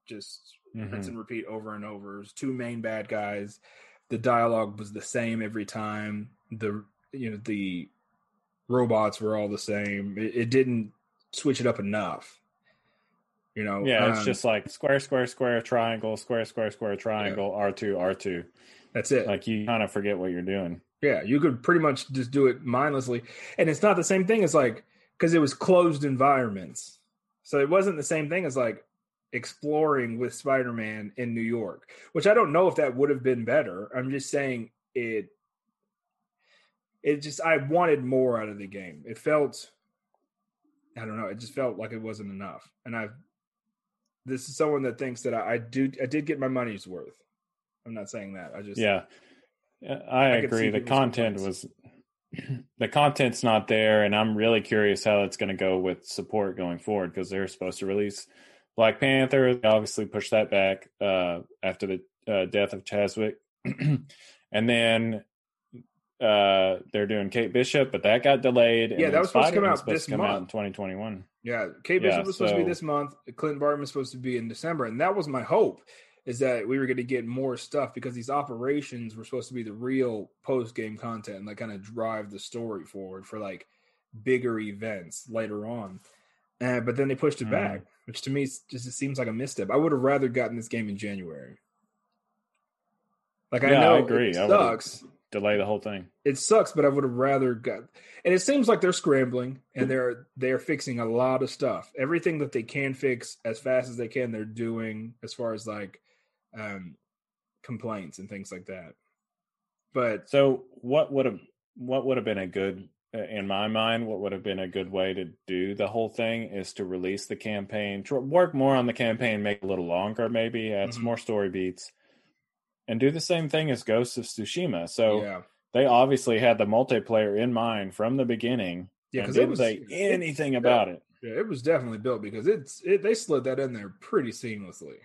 Just rinse Mhm. and repeat over and over. It was two main bad guys. The dialogue was the same every time. The you know the robots were all the same. It, it didn't switch it up enough. You know, Yeah, it's um, just like square, square, square, triangle, square, square, square, triangle, R two, R two. that's it. Like you kind of forget what you're doing. Yeah, you could pretty much just do it mindlessly. And it's not the same thing as like because it was closed environments. So it wasn't the same thing as like exploring with Spider-Man in New York, which I don't know if that would have been better. I'm just saying it it just I wanted more out of the game. It felt I don't know, it just felt like it wasn't enough. And I've this is someone that thinks that I, I do I did get my money's worth. I'm not saying that. I just Yeah, Yeah, I, I agree. The content complaints. was the content's not there, and I'm really curious how it's going to go with support going forward because they're supposed to release Black Panther. They obviously pushed that back uh, after the uh, death of Chadwick, and then uh, they're doing Kate Bishop, but that got delayed. and Yeah, that was supposed to come out this come out in month. 2021. Yeah, Kate Bishop Yeah, was supposed to be this month. Clinton Barton was supposed to be in December, and that was my hope is that we were going to get more stuff because these operations were supposed to be the real post game content and like kind of drive the story forward for like bigger events later on. Uh, but then they pushed it Mhm. back, which to me just it seems like a misstep. I would have rather gotten this game in January. Like I Yeah, I know agree. it sucks Delay the whole thing. it sucks, but I would have rather got. And it seems like they're scrambling and they're they're fixing a lot of stuff. Everything that they can fix as fast as they can, they're doing as far as like um complaints and things like that. But So what would have what would have been a good uh, in my mind what would have been a good way to do the whole thing is to release the campaign work more on the campaign make it a little longer maybe add some Mhm. more story beats and do the same thing as Ghost of Tsushima so yeah, they obviously had the multiplayer in mind from the beginning yeah, and because didn't it was say it- anything about it Yeah, it was definitely built because it's it. They slid that in there pretty seamlessly.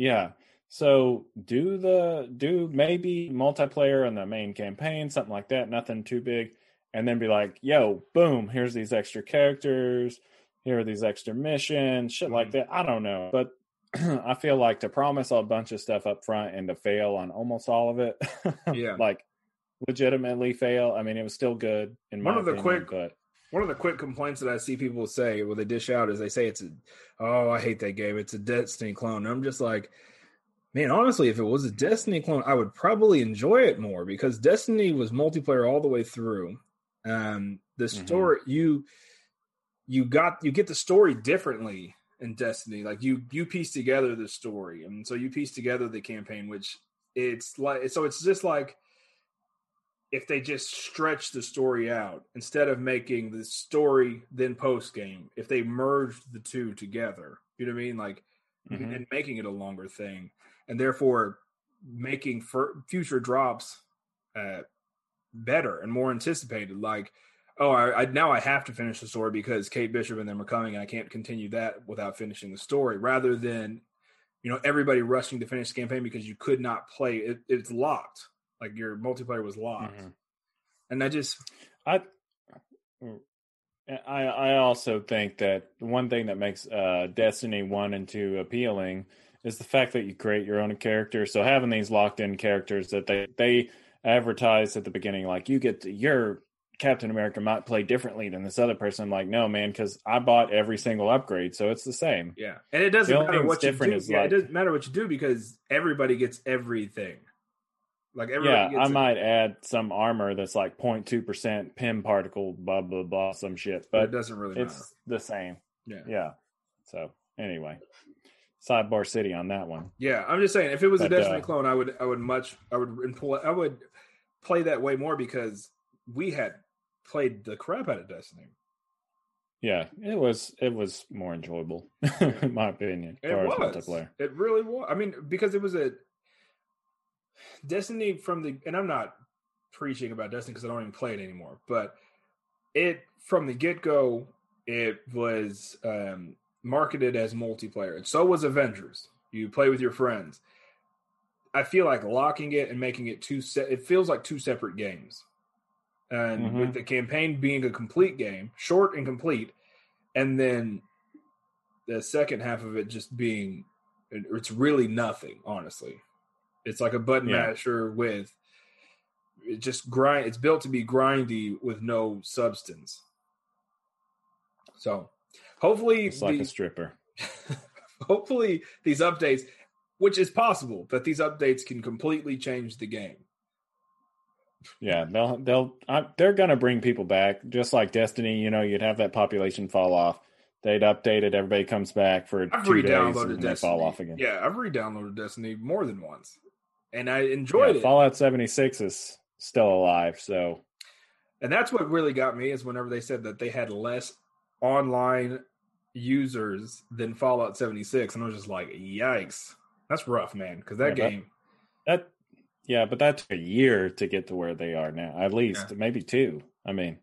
Yeah. So do the do maybe multiplayer in the main campaign, something like that, nothing too big, and then be like, yo, boom, here's these extra characters, here are these extra missions, shit like Mhm. that. I don't know. But I feel like to promise a bunch of stuff up front and to fail on almost all of it. Yeah. like legitimately fail. I mean, it was still good in One my of the opinion, quick- but One of the quick complaints that I see people say when they dish out is they say it's a, oh, I hate that game. It's a Destiny clone. And I'm just like, man, honestly, if it was a Destiny clone, I would probably enjoy it more because Destiny was multiplayer all the way through. Um, the Mhm. story you you got you get the story differently in Destiny. Like you you piece together the story, and so you piece together the campaign, which it's like so it's just like if they just stretch the story out instead of making the story then post game if they merged the two together you know what i mean? Like Mhm. and making it a longer thing and therefore making for future drops uh, better and more anticipated. Like oh I, I now i have to finish the story because kate bishop and them are coming and i can't continue that without finishing the story rather than you know everybody rushing to finish the campaign because you could not play it, it's locked like your multiplayer was locked Mhm. and i just I I I also think that one thing that makes uh, Destiny one and two appealing is the fact that you create your own character. So having these locked in characters that they they advertise at the beginning, like you get to, your Captain America might play differently than this other person. I'm like, no, man, because I bought every single upgrade, so it's the same. yeah and it doesn't matter what you do yeah, like- it doesn't matter what you do because everybody gets everything like everybody Yeah, gets I it. might add some armor that's like 0.2 percent Pym particle, blah blah blah, some shit, but it doesn't really matter it's the same. yeah Yeah. So anyway, sidebar city on that one. Yeah, I'm just saying if it was a Destiny uh, clone, I would I would much I would employ I would play that way more because we had played the crap out of Destiny. Yeah, it was it was more enjoyable, in my opinion, It was. multiplayer. It really was. I mean, because it was a Destiny from the and I'm not preaching about Destiny because I don't even play it anymore, but it from the get go it was um, marketed as multiplayer, and so was Avengers. You play with your friends. I feel like locking it and making it two set. It feels like two separate games, and Mhm. with the campaign being a complete game, short and complete, and then the second half of it just being it's really nothing. Honestly, it's like a button Yeah. masher with it just grind. It's built to be grindy with no substance. So, hopefully, It's like the- a stripper. hopefully these updates which is possible that these updates can completely change the game Yeah, they'll they'll I, they're gonna bring people back, just like Destiny. You know, you'd have that population fall off. They'd update it. Everybody comes back for i've two days, and they fall off again. yeah i've re-downloaded destiny more than once and i enjoyed Yeah, it Fallout seventy six is still alive, so and that's what really got me is whenever they said that they had less online users than fallout 76 and i was just like yikes that's rough man because that Yeah, game that yeah, but that took a year to get to where they are now. At least maybe two. I mean,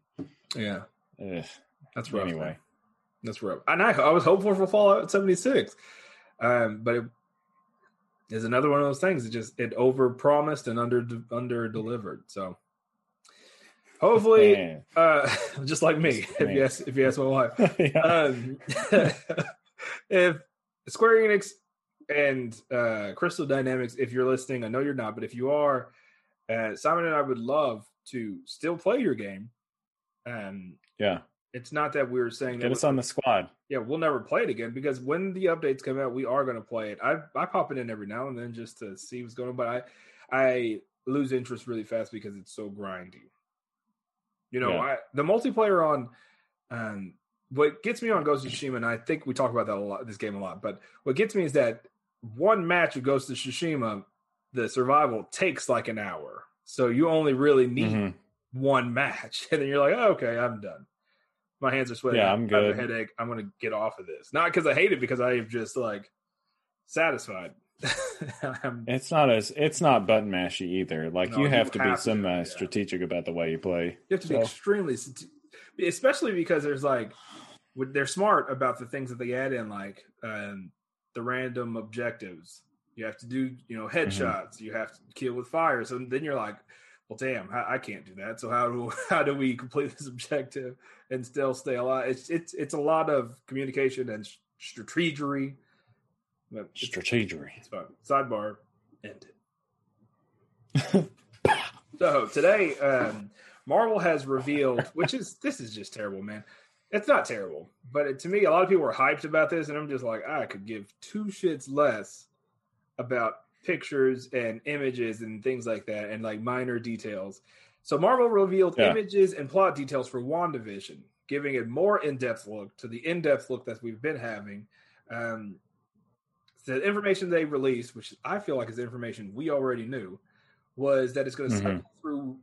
yeah ugh. that's rough anyway. man. That's rough. And I, I was hopeful for Fallout 76. Um, but it is another one of those things. It just it over promised and under under delivered. So hopefully Man. uh just like me, Just if man. you ask if you ask my wife. Yeah. Um if Square Enix and uh Crystal Dynamics, if you're listening, I know you're not, but if you are, uh Simon and I would love to still play your game. Um yeah, it's not that we were saying get that us on the squad. yeah, we'll never play it again because when the updates come out, we are going to play it. I I pop it in every now and then just to see what's going on, but I I lose interest really fast because it's so grindy. You know, Yeah. I the multiplayer on um what gets me on Ghost of Tsushima, and I think we talk about that a lot this game a lot, but what gets me is that one match of Ghost of Tsushima, the survival takes like an hour. So you only really need Mhm. one match, and then you're like, oh, okay, I'm done. My hands are sweating. Yeah, I I'm have a good. headache. I'm gonna get off of this. Not because I hate it, because I am just like satisfied. It's not as it's not button mashy either. Like No, you have to be have some uh, yeah. strategic about the way you play. you have to be extremely, especially because there's like, they're smart about the things that they add in, like um, the random objectives. You have to do, you know, headshots. You have to kill with fire. So then you're like, well, damn, I, I can't do that. So how do how do we complete this objective and still stay alive? It's it's it's a lot of communication and strategery. It's, Strategery. it's fun. Sidebar ended. So today um, Marvel has revealed, which is this is just terrible, man. It's not terrible, but it, to me, a lot of people were hyped about this, and I'm just like, I could give two shits less about pictures and images and things like that, and like minor details. So Marvel revealed Yeah. images and plot details for WandaVision, giving a more in-depth look to the in-depth look that we've been having. Um, the information they released, which I feel like is information we already knew, was that it's going to Mhm. cycle through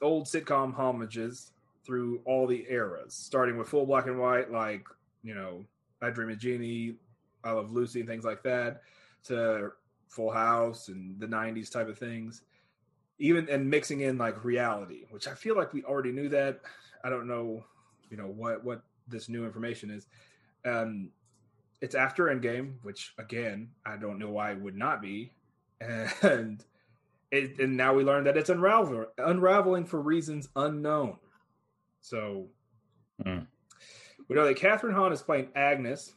old sitcom homages through all the eras, starting with full black and white, like you know, I Dream of Jeannie, I Love Lucy, and things like that, to Full House and the '90s type of things. Even and mixing in like reality, which I feel like we already knew that. I don't know, you know what what this new information is. Um, it's after Endgame, which again I don't know why it would not be, and it, and now we learn that it's unravel, unraveling for reasons unknown. So Hmm. we know that Kathryn Hahn is playing Agnes,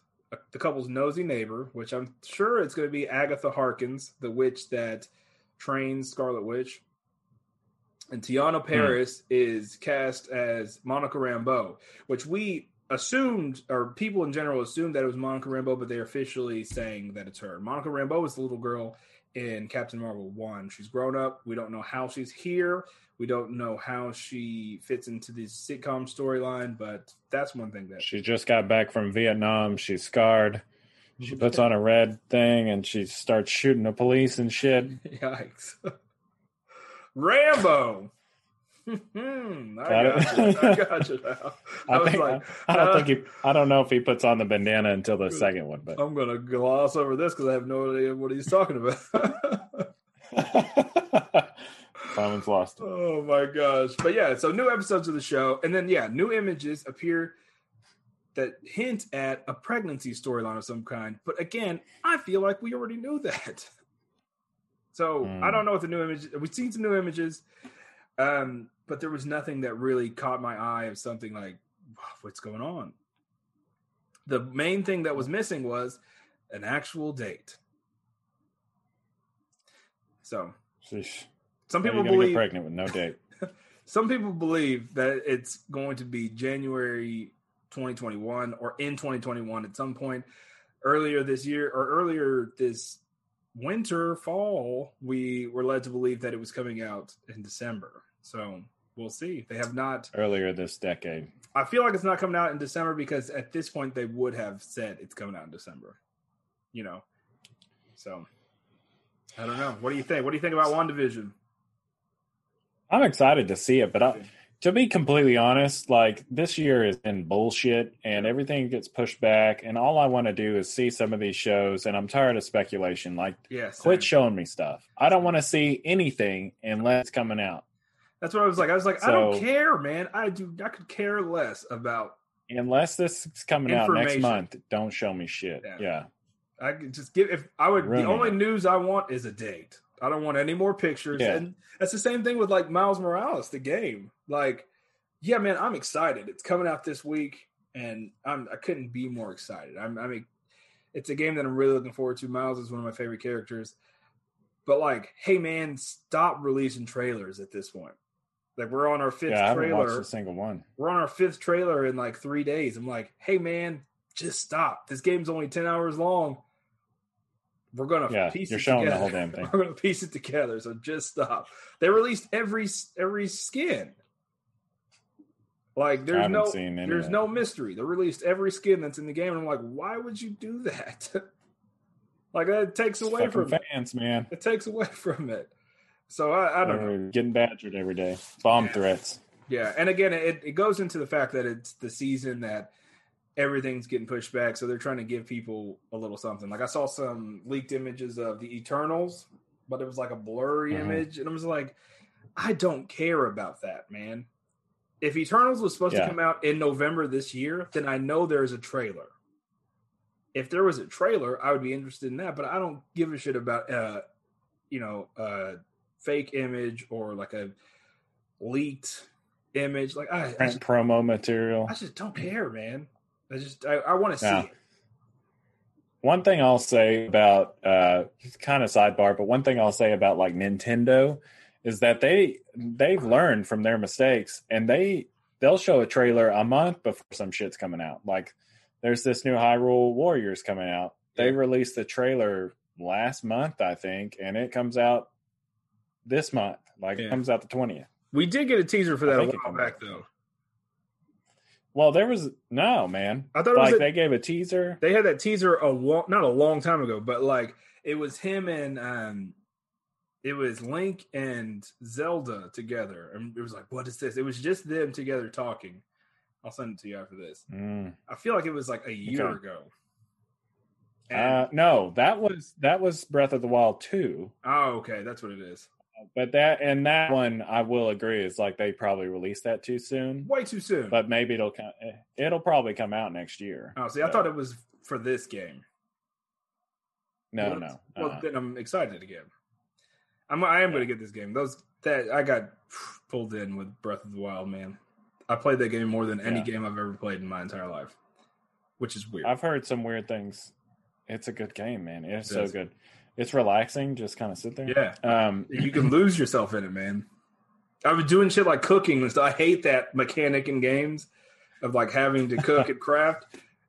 the couple's nosy neighbor, which I'm sure it's going to be Agatha Harkness, the witch that trains Scarlet Witch. And Teyonah hmm. Parris is cast as Monica Rambeau, which we assumed, or people in general assumed that it was Monica Rambeau, but they're officially saying that it's her. Monica Rambeau is the little girl in Captain Marvel 1. She's grown up. We don't know how she's here. We don't know how she fits into this sitcom storyline, but that's one thing that She just got back from Vietnam. She's scarred. She puts on a red thing and she starts shooting the police and shit. Yikes. Rambo. Hmm, I Got you. I got you now. I, I, was think, like, I don't uh, think he. I don't know if he puts on the bandana until the second one, but I'm gonna gloss over this because I have no idea what he's talking about. Simon's lost. oh my gosh! But yeah, so new episodes of the show, and then yeah, new images appear that hint at a pregnancy storyline of some kind. But again, I feel like we already knew that. So Hmm. I don't know what the new images. We've seen some new images, um, but there was nothing that really caught my eye of something like what's going on. The main thing that was missing was an actual date. So Sheesh. some people believe pregnant with no date. some people believe that it's going to be January 2021 or in 2021 at some point earlier this year or earlier this winter fall we were led to believe that it was coming out in December. So we'll see. They have not Earlier this decade. I feel like it's not coming out in December because at this point they would have said it's coming out in December. You know. So I don't know. What do you think? What do you think about WandaVision? I'm excited to see it, but I, to be completely honest, like this year has been bullshit and everything gets pushed back. And all I want to do is see some of these shows, and I'm tired of speculation. Like, Yes. quit showing me stuff. I don't want to see anything unless it's coming out. That's what I was like. I was like, I don't care, man. I do. I could care less about. Unless this is coming out next month, don't show me shit. Yeah. Yeah. I could just give. If I would, Ruin the only it. news I want is a date. I don't want any more pictures. Yeah. And that's the same thing with like Miles Morales, the game. Like, yeah, man, I'm excited. It's coming out this week, and I'm. I couldn't be more excited. I'm. I mean, it's a game that I'm really looking forward to. Miles is one of my favorite characters. But like, hey, man, stop releasing trailers at this point. Like, we're on our fifth Yeah, I haven't watched a single one. we're on our fifth trailer in like three days. I'm like, hey man, just stop. This game's only ten hours long. We're gonna Yeah, piece you're it showing the together. whole damn thing. We're gonna piece it together. So just stop. They released every every skin. Like there's no there's no mystery. They released every skin that's in the game, and I'm like, why would you do that? like that takes It's away from it. fans, man. It takes away from it. So I, I don't know. We're getting badgered every day. Bomb Yeah. threats. Yeah, and again, it, it goes into the fact that it's the season that everything's getting pushed back, so they're trying to give people a little something. Like I saw some leaked images of the Eternals, but it was like a blurry Mhm. image, and I was like, I don't care about that, man. If Eternals was supposed Yeah. to come out in November this year, then I know there's a trailer. If there was a trailer, I would be interested in that, but I don't give a shit about uh, you know, uh fake image or like a leaked image. Like I, I, just, promo material. I just don't care, man. I just I, I want to see it. One thing I'll say about uh kind of sidebar, but one thing I'll say about like Nintendo is that they they've learned from their mistakes and they they'll show a trailer a month before some shit's coming out. Like there's this new Hyrule Warriors coming out. They released the trailer last month, I think, and it comes out this month. Like Yeah. it comes out the twentieth. We did get a teaser for that a while back out. though. Well, there was no man. I thought it was Like a- they gave a teaser. They had that teaser a long, not a long time ago, but like it was him and um, it was Link and Zelda together, and it was like, what is this? It was just them together talking. I'll send it to you after this. Mm. I feel like it was like a year Okay. ago. And- Uh, no, that was that was Breath of the Wild two. oh, okay, that's what it is. But that and that one, I will agree, is like they probably released that too soon. Way too soon. But maybe it'll come. Eh, it'll probably come out next year. oh, see, I thought it was for this game. no, well, no. Uh-uh. Well, uh-uh. then I'm excited again. I'm I am going to get this game. Those that I got pulled in with Breath of the Wild, man. I played that game more than any Yeah. game I've ever played in my entire life, which is weird. I've heard some weird things. It's a good game, man. It's It so good. It's relaxing. Just kind of sit there. yeah, Um. you can lose yourself in it, man. I was doing shit like cooking and stuff. I hate that mechanic in games of like having to cook and craft,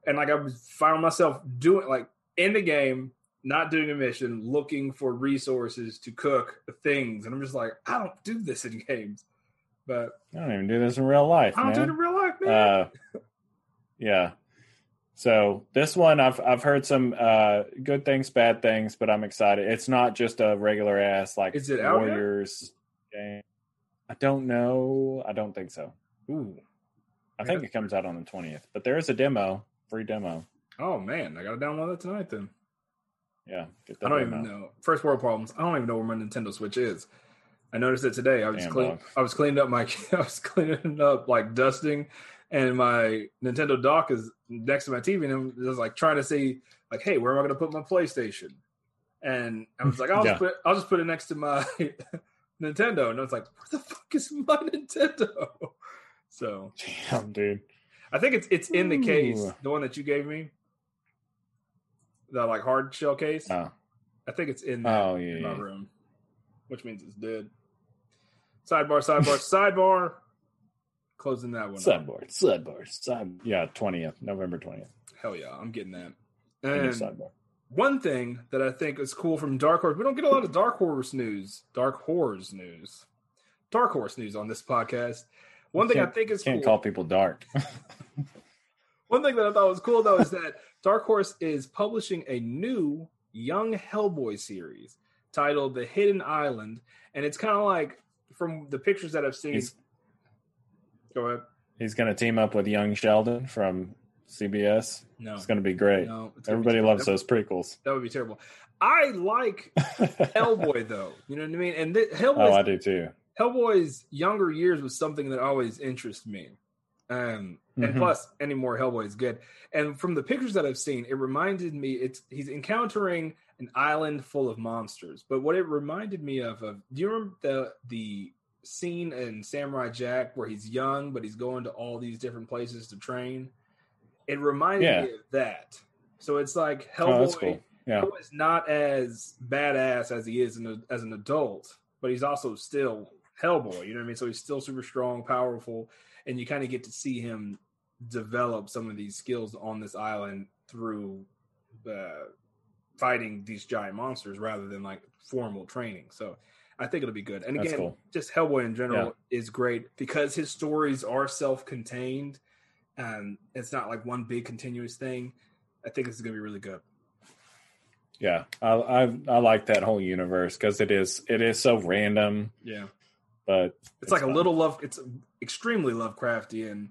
and like I was found myself doing like in the game, not doing a mission, looking for resources to cook things, and I'm just like, I don't do this in games, but I don't even do this in real life, I don't do it in real life, man. Uh, yeah. So this one, I've I've heard some uh, good things, bad things, but I'm excited. It's not just a regular ass like Is it? Warriors game. I don't know. I don't think so. Ooh. I think it comes out on the twentieth, but there is a demo, free demo. Oh man, I gotta download that tonight then. Yeah, get I don't even know. First world problems. I don't even know where my Nintendo Switch is. I noticed it today. I was Damn, clean. I was cleaning up my I was cleaning up like dusting and my Nintendo dock is next to my TV and I was like trying to see like, hey, where am I gonna put my PlayStation? And I was like, I'll Yeah. just put I'll just put it next to my Nintendo. And I was like, where the fuck is my Nintendo? So Damn, dude. I think it's it's in the case, Ooh. the one that you gave me. The like hard shell case. Oh, I think it's in, that, oh yeah. in my yeah. room, which means it's dead. Sidebar, sidebar, sidebar. Closing that one. Sidebar, sidebar, side. Yeah, twentieth, November twentieth. Hell yeah, I'm getting that. And And sidebar. one thing that I think is cool from Dark Horse, we don't get a lot of Dark Horse news, Dark Horse news, Dark Horse news on this podcast. One thing I think is Can't cool. call people dark. One thing that I thought was cool though is that Dark Horse is publishing a new young Hellboy series titled The Hidden Island, and it's kind of like from the pictures that I've seen. He's- Go ahead. He's going to team up with young Sheldon from CBS. No, It's going to be great. no, it's be Everybody loves That- those prequels. That would be terrible. I like Hellboy though. You know what I mean? And th- Hellboy's, oh, I do too. Hellboy's younger years was something that always interests me. Um, and Mhm. plus, any more Hellboy is good. And from the pictures that I've seen, it reminded me it's he's encountering an island full of monsters. But what it reminded me of, of do you remember the the scene in Samurai Jack where he's young but he's going to all these different places to train? It reminded Yeah. me of that. So it's like Oh, Hellboy. that's cool. Yeah. Is not as badass as he is a, as an adult, but he's also still Hellboy. You know what I mean? So he's still super strong, powerful, and you kind of get to see him develop some of these skills on this island through uh, fighting these giant monsters rather than like formal training. So I think it'll be good. And That's again, cool. just Hellboy in general is great because his stories are self-contained, and it's not like one big continuous thing. I think this is gonna be really good. Yeah. I I, I like that whole universe because it is it is so random, Yeah. but It's, like a little love. It's extremely Lovecraftian,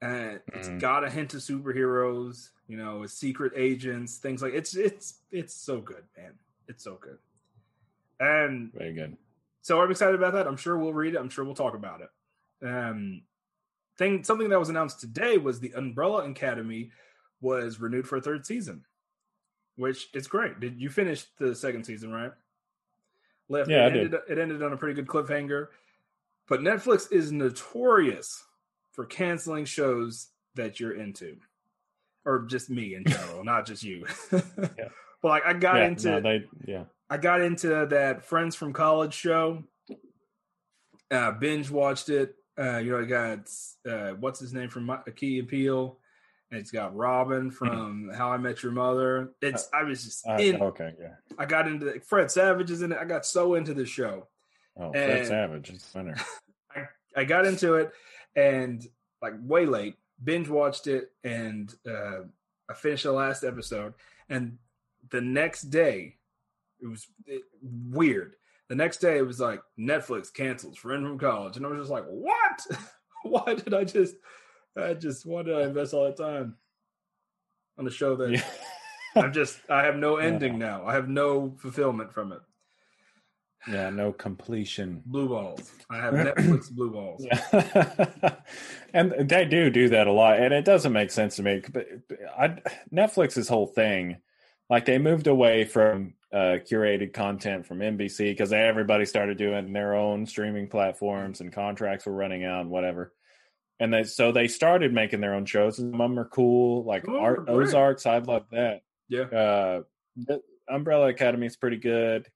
and it's Mhm. got a hint of superheroes. You know, secret agents, things like it's it's it's so good, man. It's so good. And very good. so I'm excited about that. I'm sure we'll read it. I'm sure we'll talk about it. Um, thing something that was announced today was the Umbrella Academy was renewed for a third season, which is great. Did you finish the second season right? Left. Yeah, it I did. ended, It ended on a pretty good cliffhanger, but Netflix is notorious for canceling shows that you're into, or just me in general, not just you. Yeah. But like I got yeah, into no, they yeah. I got into that Friends from College show, uh, binge watched it. Uh, you know, I got uh, what's his name from My- Key and Peele, and it's got Robin from How I Met Your Mother. It's I was just Uh, in. okay, yeah. I got into the, Fred Savage is in it. I got so into the show. Oh, Fred And- Savage is winner. I got into it and like way late, binge watched it, and uh, I finished the last episode. And the next day, it was it, weird. The next day, it was like Netflix cancels Friend from College, and I was just like, "What? why did I just? I just why did I invest all that time on a show that Yeah. I'm just I have no ending now. I have no fulfillment from it. yeah, no completion. Blue balls. I have Netflix blue balls. Yeah. and they do do that a lot, and it doesn't make sense to me. But I, Netflix's whole thing, like they moved away from uh, curated content from NBC because everybody started doing their own streaming platforms, and contracts were running out and whatever. And they, so they started making their own shows, and some of them are cool, like 'em Art, great. Ozarks. I love that. Yeah. Uh, Umbrella Academy is pretty good.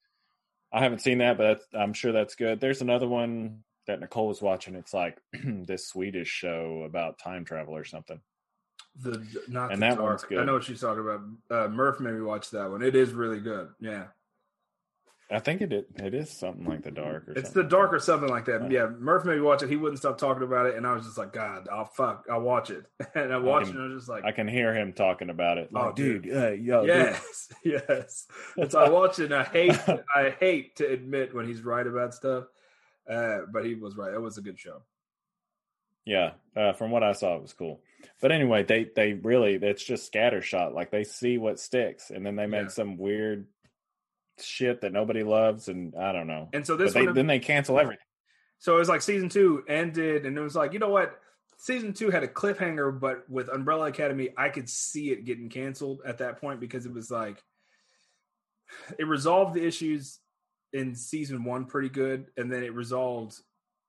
I haven't seen that, but that's, I'm sure that's good. There's another one that Nicole was watching. It's like this Swedish show about time travel or something. The not And the that one's dark. I know what she's talking about. Uh, Murph made me watch that one. It is really good. Yeah, I think it it is something like the dark. Or it's the dark or something like that. Yeah. Murph made me watch it. He wouldn't stop talking about it, and I was just like, God, I'll fuck, I'll watch it. And I watched it, can- and I was just like, I can hear him talking about it. Like, Oh, dude. dude, uh, yo, dude. yes, yes. And so I watched it, and I hate, I hate to admit when he's right about stuff, uh, but he was right. It was a good show. Yeah, uh, from what I saw, it was cool. But anyway, they they really it's just scattershot. Like they see what sticks, and then they make Yeah. some weird shit that nobody loves, and I don't know. And so this they, then they cancel everything. So it was like season two ended, and it was like, you know what? Season two had a cliffhanger, but with Umbrella Academy, I could see it getting canceled at that point because it was like it resolved the issues in season one pretty good, and then it resolved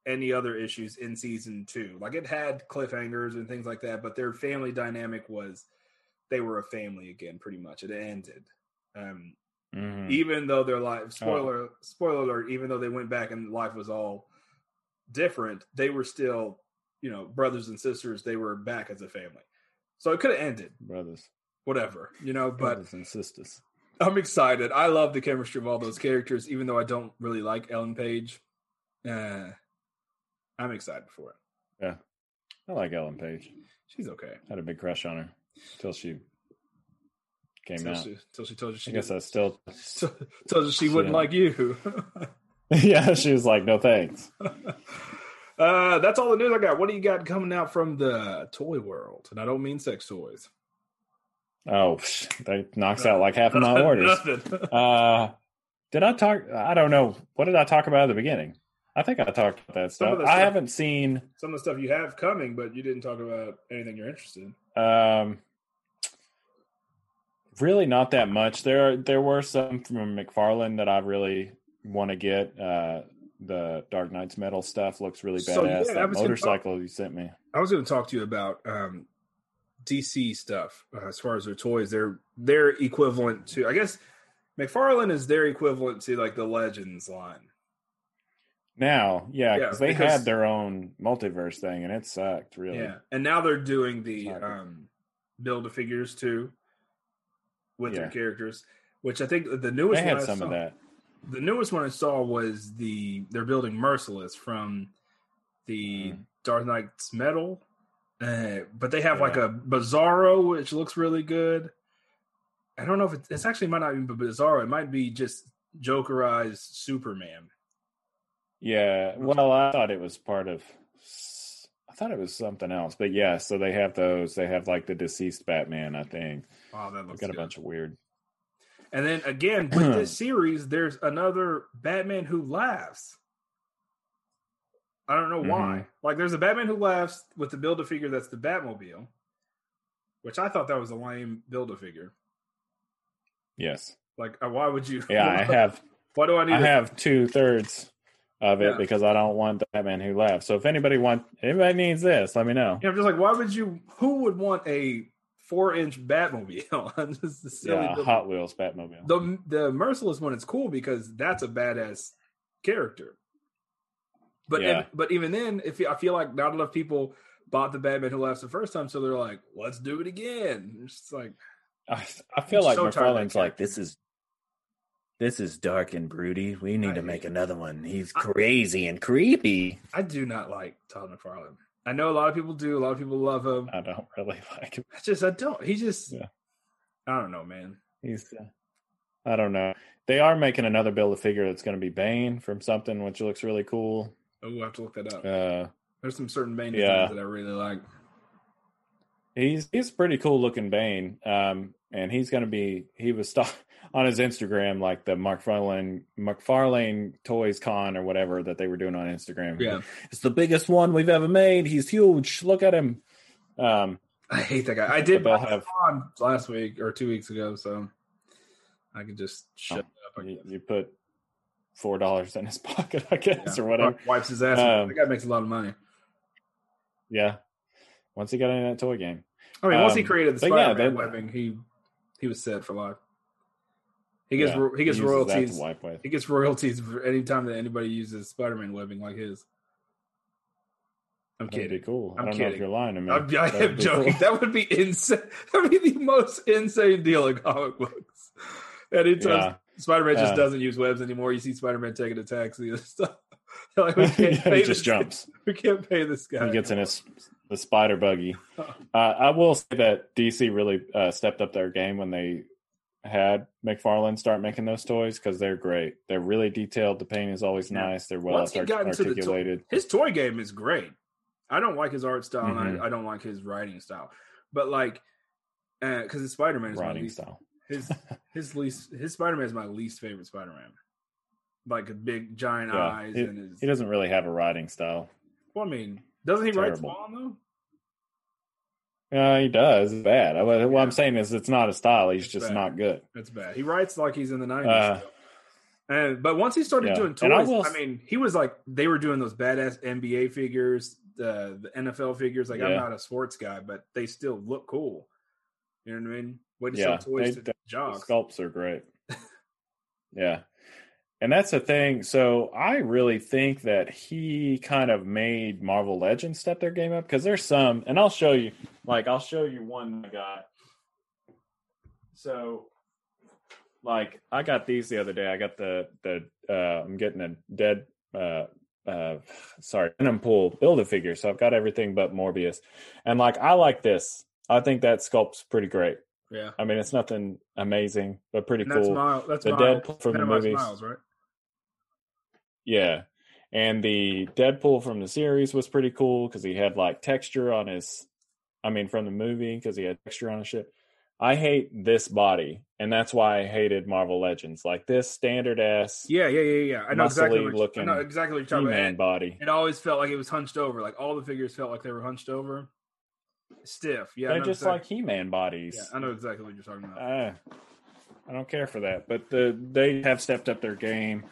any other issues in season two. Like it had cliffhangers and things like that, but their family dynamic was they were a family again, pretty much. It ended. Um, Mhm. even though their life spoiler spoiler alert even though they went back and life was all different they were still you know brothers and sisters they were back as a family so it could have ended Brothers, whatever you know but brothers and sisters. i'm excited i love the chemistry of all those characters even though i don't really like ellen page uh, i'm excited for it Yeah. I like Ellen Page. she's okay had a big crush on her until she came till out. she, till she told you she I guess I still. told you she wouldn't Yeah. like you yeah, she was like, "No thanks." uh, that's all the news I got. What do you got coming out from the toy world? And I don't mean sex toys. Oh, that knocks out like half of my orders. Uh, did I talk? I don't know. What did I talk about at the beginning? I think I talked about that of stuff. I haven't seen. Some of the stuff you have coming, but you didn't talk about anything you're interested in. Um, really, not that much. There, there were some from McFarlane that I really want to get. Uh, the Dark Nights metal stuff looks really So, badass. yeah, that motorcycle you sent me. I was going to talk to you about um, DC stuff uh, as far as their toys. They're they're equivalent to, I guess, McFarlane is their equivalent to like the Legends line. Now, yeah, Yeah, because they because- had their own multiverse thing, and it sucked really. Yeah, and now they're doing the um, build a figures too with their characters, which I think the newest They had one some saw, of that. The newest one I saw was the they're building Merciless from the Mm. Dark Nights Metal, uh, but they have like a Bizarro which looks really good. I don't know if it's, it's actually might not even be Bizarro. It might be just Jokerized Superman. Yeah, well, I thought it was part of. I thought it was something else, but yeah. So they have those. They have like the deceased Batman. I think Wow, that looks got a bunch of weird. And then again with this series, there's another Batman who laughs. I don't know why. Mhm. Like there's a Batman who laughs with the build a figure that's the Batmobile, which I thought that was a lame build a figure. Yes, Like uh, why would you? yeah. I have. Why do I need? I a- have two thirds of it Yeah. because I don't want the Batman who laughs. So if anybody want, anybody needs this, let me know. Know, I'm just like, why would you? Who would want a four inch Batmobile? Just a silly Yeah, Hot Wheels Batmobile. The the merciless one is cool because that's a badass character. But Yeah. if- but even then, if I feel like not enough people bought the Batman Who Laughs the first time, so they're like, let's do it again. It's just like I, I feel I'm like so McFarlane's like this is this is dark and broody. We need I to make another one. He's I- crazy and creepy. I do not like Todd McFarlane. I know a lot of people do. A lot of people love him. I don't really like him. I just I don't. He just Yeah. I don't know, man. He's uh, I don't know. They are making another build a figure that's going to be Bane from something, which looks really cool. Oh, we'll have to look that up. Uh, There's some certain Bane yeah. that I really like. he's he's pretty cool looking Bane, um, and he's going to be. He was st- on his Instagram like the McFarlane McFarlane Toys Con or whatever that they were doing on Instagram. Yeah. it's the biggest one we've ever made. He's huge. Look at him. Um, I hate that guy. I did But buy they'll him on last week or two weeks ago, so I could just shut up. You, you put four dollars in his pocket, I guess, Yeah. or whatever. Wipes his ass. Um, that guy makes a lot of money. Yeah. Once he got into that toy game. I mean, once he um, created the yeah, Spider-Man they- webbing, he he was set for life. He gets Yeah, he gets to royalties. He gets royalties for any time that anybody uses Spider-Man webbing like his. I'm That'd be kidding. cool. I'm I don't know kidding. if you're lying to me. I'm, I am joking. cool. That would be insane. That would be the most insane deal in comic books. Anytime Yeah. Spider-Man just Uh, doesn't use webs anymore, you see Spider-Man taking a taxi and stuff. like, we can't pay he this just jumps. We can't pay this guy. He gets in his the spider buggy. Uh, I will say that DC really uh, stepped up their game when they had McFarlane start making those toys because they're great. They're really detailed. The paint is always nice. They're well Once art- the to- articulated. his toy game is great. I don't like his art style, and Mhm. I, I don't like his writing style. But like, because his Spider Man is my least, style. his his least his Spider Man is my least favorite Spider Man. Like a big giant Yeah, eyes he, and his. he doesn't really have a writing style. well, I mean, doesn't he write Terrible. Spawn though? Uh, he does. It's bad. I- What Yeah. I'm saying is, it's not a style. He's It's just bad. not good. That's bad. He writes like he's in the nineties. Uh, and but once he started yeah. doing toys, I I, mean, he was like they were doing those badass NBA figures, the the NFL figures. Like I'm not a sports guy, but they still look cool. You know what I mean? Way to Yeah, sell toys they- to they- jocks. sculpts are great. yeah. And that's the thing. So I really think that he kind of made Marvel Legends step their game up because there's some, and I'll show you, like, I'll show you one I got. So, like, I got these the other day. I got the, the, uh, I'm getting a dead, uh, uh, sorry, Venom Pool build a figure. So I've got everything but Morbius. And, like, I like this. I think that sculpt's pretty great. Yeah, I mean, it's nothing amazing, but pretty and that's cool. Miles. That's The Miles, Deadpool from the movies. Miles, right? Yeah. And the Deadpool from the series was pretty cool because he had like texture on his, I mean, from the movie because he had texture on his ship. I hate this body, and that's why I hated Marvel Legends. Like this standard ass Yeah, yeah, yeah, yeah. I know exactly. What, looking I know exactly what you're talking Man about. body. It, it always felt like it was hunched over. Like all the figures felt like they were hunched over, stiff. Yeah, They're just exactly- like He Man bodies. Yeah, I know exactly what you're talking about. Uh, I don't care for that, but the they have stepped up their game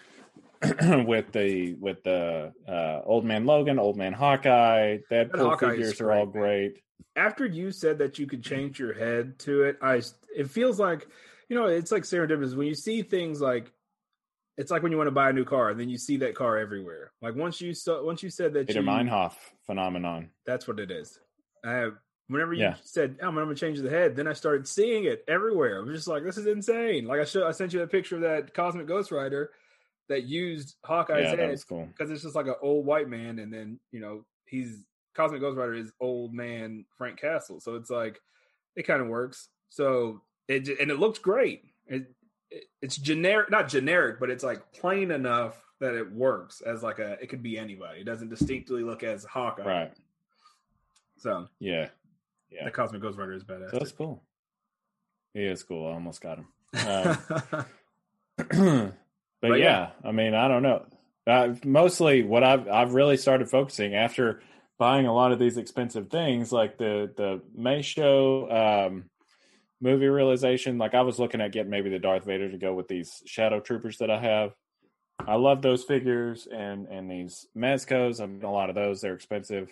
with the with the uh, old man Logan, old man Hawkeye. Deadpool Hawkeye figures are all great, man. after you said that you could change your head to it, I it feels like you know it's like serendipitous when you see things like it's like when you want to buy a new car and then you see that car everywhere. Like once you saw once you said that Baader you, Meinhof phenomenon. that's what it is. I whenever you Yeah. said oh, I'm going to change the head, then I started seeing it everywhere. I'm just like this is insane. Like I show I sent you a picture of that Cosmic Ghost Rider that used Hawkeye's yeah, head was cool. because it's just like an old white man, and then you know he's Cosmic Ghost Rider is old man Frank Castle, so it's like it kind of works. So it and it looks great. It, it it's generic, not generic, but it's like plain enough that it works as like a. It could be anybody. It doesn't distinctly look as Hawkeye. Right. So Yeah. Yeah. the Cosmic Ghost Rider is badass. So that's cool. He is cool. I almost got him. too. but, But yeah, I mean, I don't know. Uh, mostly, what I've I've really started focusing after buying a lot of these expensive things, like the the Meisho um, movie realization. Like I was looking at getting maybe the Darth Vader to go with these Shadow Troopers that I have. I love those figures and and these Mezcos. I'm getting a lot of those. They're expensive,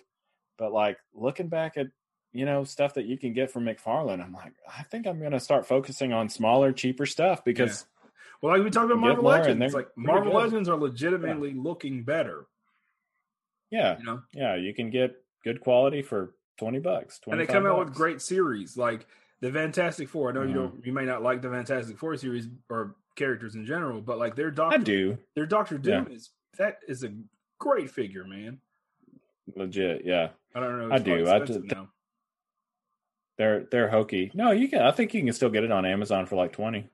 but like looking back at you know stuff that you can get from McFarlane, I'm like, I think I'm going to start focusing on smaller, cheaper stuff because. well, like we talked about Marvel Legends, like Marvel good. Legends are legitimately looking better. Yeah, You know, yeah, you can get good quality for twenty bucks. and they come out with great series like the Fantastic Four. I know you Mhm. don't, you may not like the Fantastic Four series or characters in general, but like their Doctor, I do their Doctor Doom is that is a great figure, man. legit. Yeah, I don't know. I do. I just-. They're they're hokey. No, you can. I think you can still get it on Amazon for like twenty.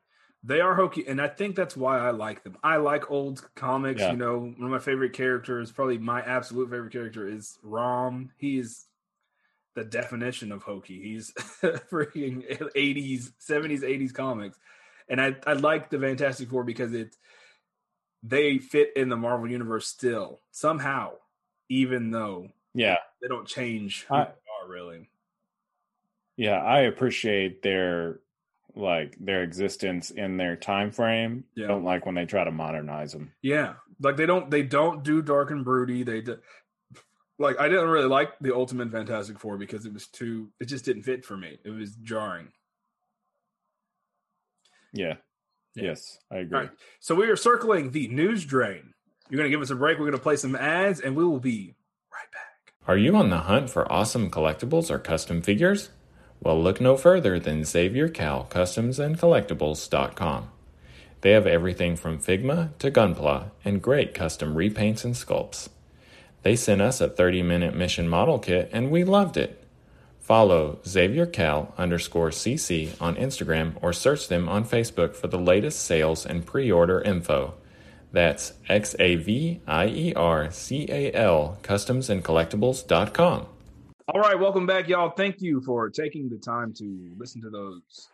They are hokey, and I think that's why I like them. I like old comics. Yeah. You know, one of my favorite characters, probably my absolute favorite character, is Rom. He's the definition of hokey. He's freaking eighties, seventies, eighties comics, and I I like the Fantastic Four because it they fit in the Marvel universe still somehow, even though Yeah, they don't change who I- they are really. Yeah. I appreciate their like their existence in their time frame. Yeah. Don't like when they try to modernize them. Yeah, like they don't they don't do dark and broody. They do, like I didn't really like the Ultimate Fantastic Four because it was too it just didn't fit for me. It was jarring. Yeah. Yeah. Yes, I agree. All right, so we are circling the news drain. You're gonna give us a break. We're gonna play some ads, and we will be right back. Are you on the hunt for awesome collectibles or custom figures? Well, look no further than Xavier Cal Customs and Collectibles.com. They have everything from Figma to Gunpla and great custom repaints and sculpts. They sent us a 30 minute mission model kit and we loved it. Follow Xavier Cal underscore CC on Instagram or search them on Facebook for the latest sales and pre order info. That's X A V I E R C A L customs and collectibles.com. All right, welcome back, y'all. Thank you for taking the time to listen to those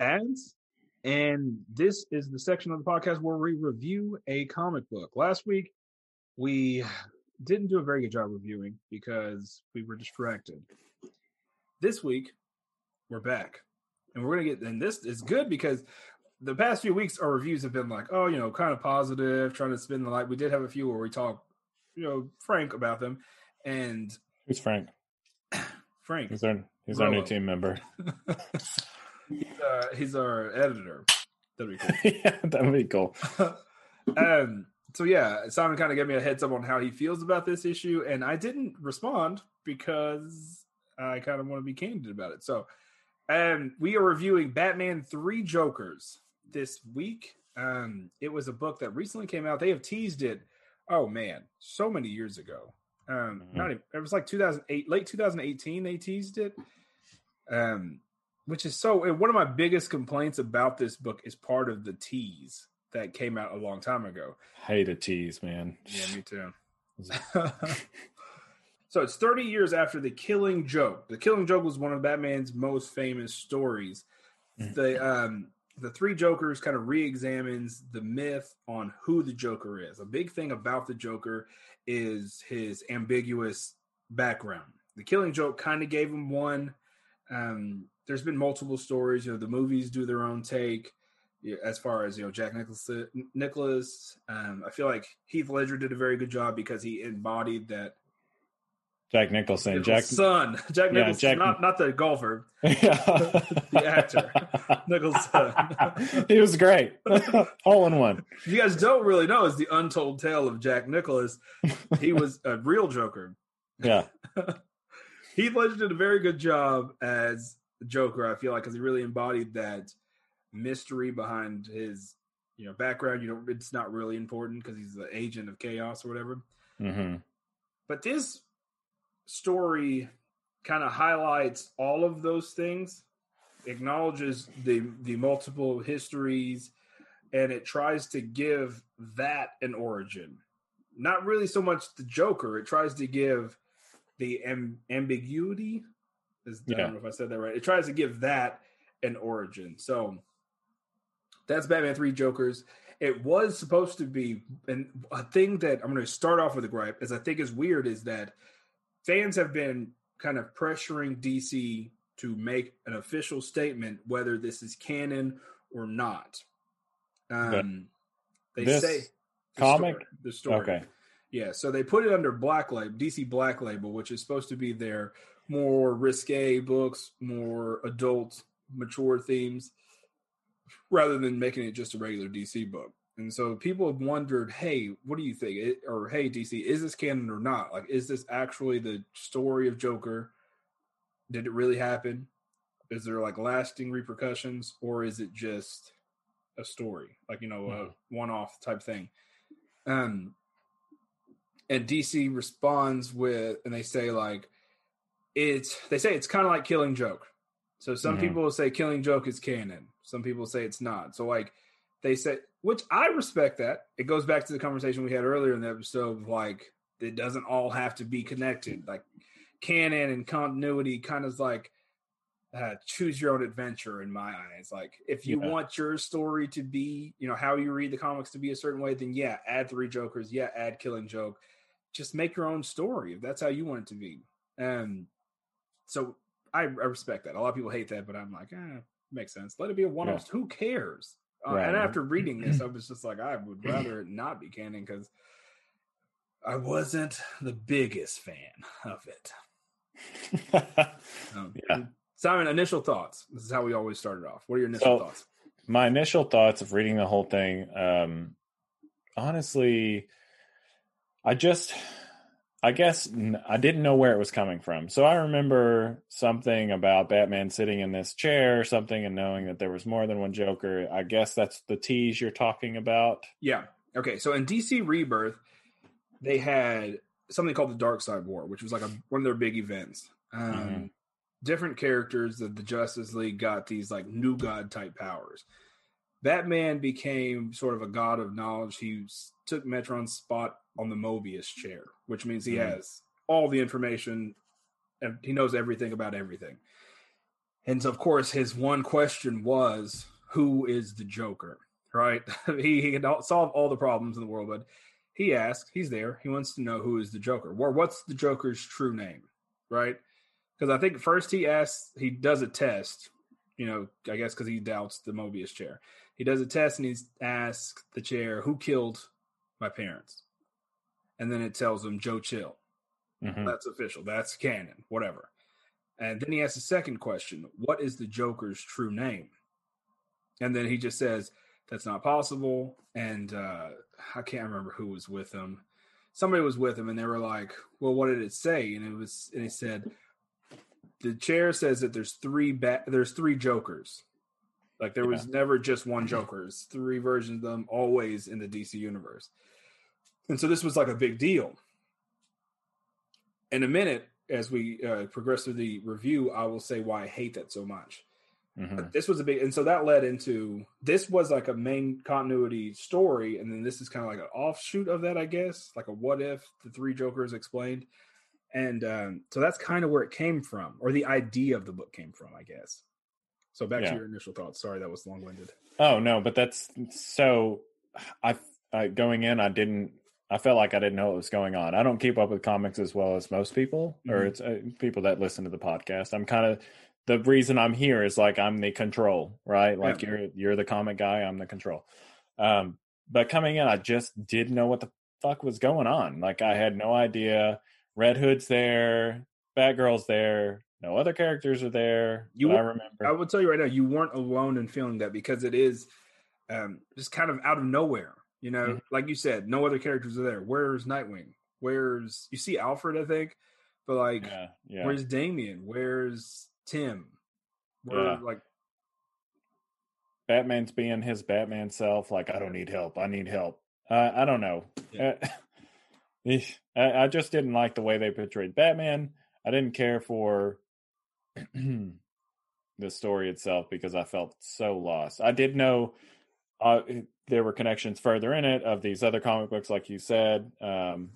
ads. And this is the section of the podcast where we review a comic book. Last week, we didn't do a very good job reviewing because we were distracted. This week, we're back. And we're going to get, and this is good because the past few weeks, our reviews have been like, oh, you know, kind of positive, trying to spin the light. We did have a few where we talk, you know, frank about them. And Who's Frank? Frank, He's our he's our new team member. he's, uh, he's our editor. That'd be cool. yeah, that would be cool. um, so yeah, Simon kind of gave me a heads up on how he feels about this issue, and I didn't respond because I kind of want to be candid about it. So, um, we are reviewing Batman Three Jokers this week. Um, it was a book that recently came out. They have teased it. Oh man, so many years ago. Um, Mhm. not even, it was like 2008, late 2018. They teased it. Um, which is so. One of my biggest complaints about this book is part of the tease that came out a long time ago. Hate a tease, man. Yeah, me too. so it's 30 years after the Killing Joke. The Killing Joke was one of Batman's most famous stories. Mhm. The um the three Jokers kind of re-examines the myth on who the Joker is. A big thing about the Joker is his ambiguous background. The Killing Joke kind of gave him one. Um, there's been multiple stories. You know, the movies do their own take as far as you know Jack Nicholas. Nicholas, um, I feel like Heath Ledger did a very good job because he embodied that. Jack Nicholson. Jack. son, Jack Yeah, Nicholson, Jack- not not the golfer, the actor. Nicholson. he was great. All in one. you guys don't really know is the untold tale of Jack Nicholas. He was a real Joker. Yeah. Heath Ledger did a very good job as Joker. I feel like because he really embodied that mystery behind his you know background. You know, it's not really important because he's the agent of chaos or whatever. hmm But this story kind of highlights all of those things, acknowledges the the multiple histories, and it tries to give that an origin. Not really so much the Joker. It tries to give the am- ambiguity. Is, I Yeah. don't know if I said that right. It tries to give that an origin. So that's Batman Three Jokers. It was supposed to be, and a thing that I'm going to start off with a gripe is I think is weird is that fans have been kind of pressuring DC to make an official statement whether this is canon or not. Um, they this say the comic? story- the story. Okay. Yeah, so they put it under Black Label, DC Black Label, which is supposed to be their more risque books, more adult, mature themes, rather than making it just a regular DC book. And so people have wondered, hey, what do you think? It, or hey, DC, is this canon or not? Like, is this actually the story of Joker? Did it really happen? Is there like lasting repercussions, or is it just a story, like you know, a Mhm. one-off type thing? Um, and DC responds with, and they say like, it's they say it's kind of like Killing Joke. So some Mhm. people will say Killing Joke is canon. Some people say it's not. So like they say, which I respect that. It goes back to the conversation we had earlier in the episode of like it doesn't all have to be connected. Like canon and continuity kind of like uh, choose your own adventure in my eyes. Like if you Yeah. want your story to be, you know, how you read the comics to be a certain way, then yeah, add three Jokers. Yeah, add Killing Joke. Just make your own story if that's how you want it to be. Um, so I, I respect that. A lot of people hate that, but I'm like, eh, makes sense. Let it be a one off. Who cares? Uh, Right. And after reading this, I was just like, I would rather it not be canon because I wasn't the biggest fan of it. Um, Yeah. Simon, initial thoughts. This is how we always started off. What are your initial So- thoughts? my initial thoughts of reading the whole thing um honestly i just i guess I didn't know where it was coming from so i remember something about batman sitting in this chair or something and knowing that there was more than one joker i guess that's the tease you're talking about Yeah. Okay. So in DC Rebirth, they had something called the Darkseid War, which was like a, one of their big events. Um, Mhm. Different characters of the Justice League got these like new god type powers. Batman became sort of a god of knowledge. He took Metron's spot on the Mobius chair, which means he Mhm. has all the information and he knows everything about everything. And so, of course, his one question was, "Who is the Joker?" Right? he he can solve all the problems in the world, but he asked, he's there. He wants to know who is the Joker, or what's the Joker's true name, right? Because I think first he asks, he does a test. You know, I guess because he doubts the Mobius chair. He does a test and he asks the chair, "Who killed my parents?" And then it tells him Joe Chill. Mhm. That's official. That's canon. Whatever. And then he asks a second question: What is the Joker's true name? And then he just says that's not possible. And uh, I can't remember who was with him. Somebody was with him, and they were like, "Well, what did it say?" And it was, and he said, "The chair says that there's three ba- there's three Jokers. Like there was never just one Joker. It's three versions of them, always in the DC universe." And so this was like a big deal in a minute as we uh, progress through the review i will say why i hate that so much Mhm. but this was a big and so that led into this was like a main continuity story and then this is kind of like an offshoot of that i guess like a what if the three jokers explained and um, so that's kind of where it came from or the idea of the book came from i guess so back Yeah. to your initial thoughts sorry that was long-winded Oh no, but that's so. I, I going in, I didn't. I felt like I didn't know what was going on. I don't keep up with comics as well as most people, or Mhm. it's uh, people that listen to the podcast. I'm kind of the reason I'm here is like I'm the control, right? Like Yeah. you're you're the comic guy, I'm the control. Um, but coming in, I just didn't know what the fuck was going on. Like I had no idea. Red Hood's there, Batgirl's there, no other characters are there. You I remember. I will tell you right now, you weren't alone in feeling that because it is um, just kind of out of nowhere. You know, Mhm. like you said, no other characters are there. Where's Nightwing? Where's you see Alfred? I think, but like, yeah, yeah. where's Damian? Where's Tim? Where Yeah. like Batman's being his Batman self. Like, I don't need help. I need help. Uh, I don't know. Yeah. Uh, I, I just didn't like the way they portrayed Batman. I didn't care for the story itself because I felt so lost. I did know uh, there were connections further in it of these other comic books, like you said. Um,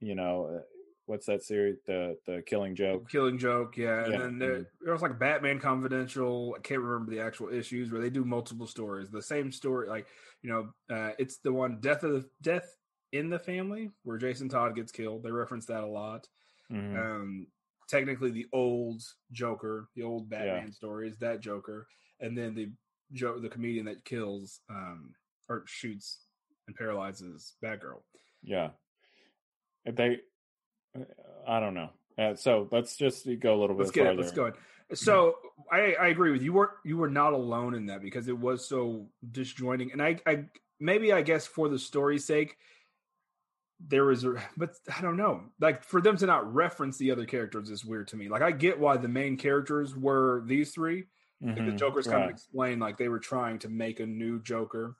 you know, uh, what's that series? The the Killing Joke. Killing Joke, yeah. And then there, there was like Batman Confidential. I can't remember the actual issues where they do multiple stories. The same story, like you know, uh, it's the one Death of the Death in the Family where Jason Todd gets killed. They reference that a lot. Mhm. um technically the old joker the old batman story is that joker and then the joke the comedian that kills um or shoots and paralyzes batgirl Yeah. If they, I don't know. Uh, so let's just go a little bit. let's get farther. it let's go ahead. so i i agree with you you were you were not alone in that because it was so disjointing and i i maybe I guess for the story's sake, there was, a, but I don't know. Like for them to not reference the other characters is weird to me. Like I get why the main characters were these three. Like the mm-hmm. Joker's kind of right. explained like they were trying to make a new Joker.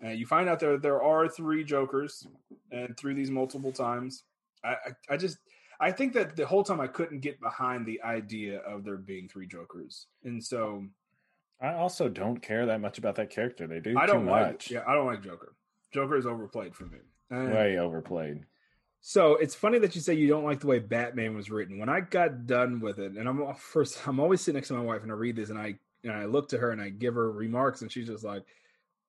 And you find out there there are three Jokers, and through these multiple times, I, I I just I think that the whole time I couldn't get behind the idea of there being three Jokers, and so I also don't care that much about that character. They do I too don't like much. yeah I don't like Joker. Joker is overplayed for me. And Way overplayed. So it's funny that you say you don't like the way Batman was written. When I got done with it, and I'm first, I'm always sitting next to my wife, and I read this, and I and I look to her, and I give her remarks, and she's just like,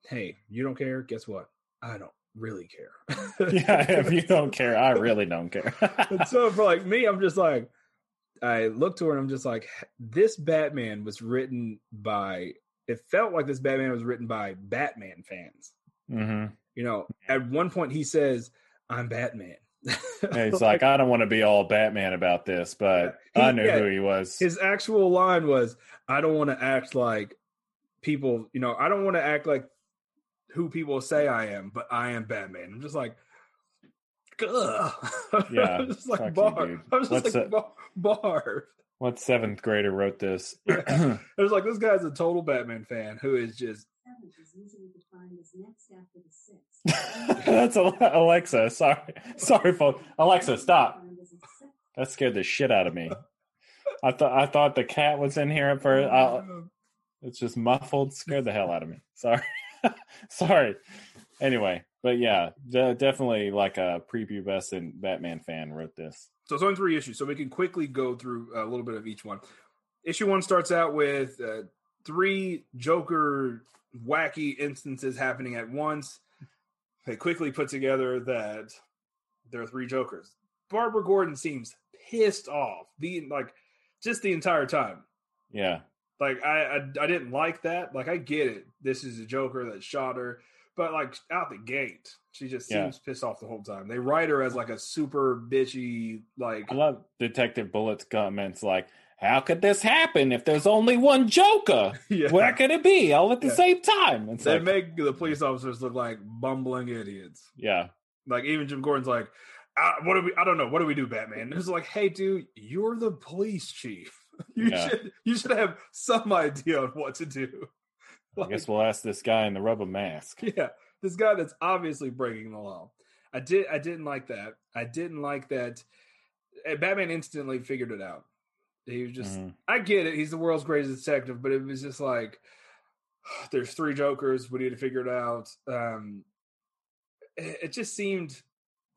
"Hey, you don't care? Guess what? I don't really care." yeah, if you don't care, I really don't care. and so for like me, I'm just like, I look to her, and I'm just like, this Batman was written by. It felt like this Batman was written by Batman fans. hmm You know, at one point he says, "I'm Batman." And he's like, I don't want to be all Batman about this, but He- I knew yeah, who he was. his actual line was i don't want to act like people you know i don't want to act like who people say i am but i am batman i'm just like Ugh. Yeah, I'm just like fuck you, i'm just like bar, bar. What seventh grader wrote this? it was like this guy's a total batman fan who is just Seventh is usually defined as next after the sixth. That's Alexa. Sorry, sorry, folks. Alexa, stop. Defined as a sixth. That scared the shit out of me. I thought I thought the cat was in here at first. I, uh, it's just muffled. Scared the hell out of me. Sorry, sorry. Anyway, but yeah, de- definitely like a prepubescent Batman fan wrote this. So it's only three issues, so we can quickly go through a little bit of each one. Issue one starts out with uh, three Joker wacky instances happening at once. They quickly put together that there are three Jokers. Barbara Gordon seems pissed off the like just the entire time. Yeah, Like I, I I didn't like that. Like I get it. This is a Joker that shot her, but like out the gate, she just Yeah. seems pissed off the whole time. They write her as like a super bitchy like I love Detective Bullock's comments like, "How could this happen if there's only one Joker? yeah. Where could it be all at the Yeah. same time?" It's They like, make the police officers look like bumbling idiots. yeah, Like even Jim Gordon's like, "Ah, "What do we? I don't know. What do we do, Batman?" It's like, "Hey, dude, you're the police chief. You Yeah. should you should have some idea on what to do." I guess we'll ask this guy in the rubber mask. yeah, this guy that's obviously breaking the law. I did. I didn't like that. I didn't like that. eh, Batman instantly figured it out. He was just. Mhm. I get it. He's the world's greatest detective, but it was just like there's three Jokers. We need to figure it out. Um, it, it just seemed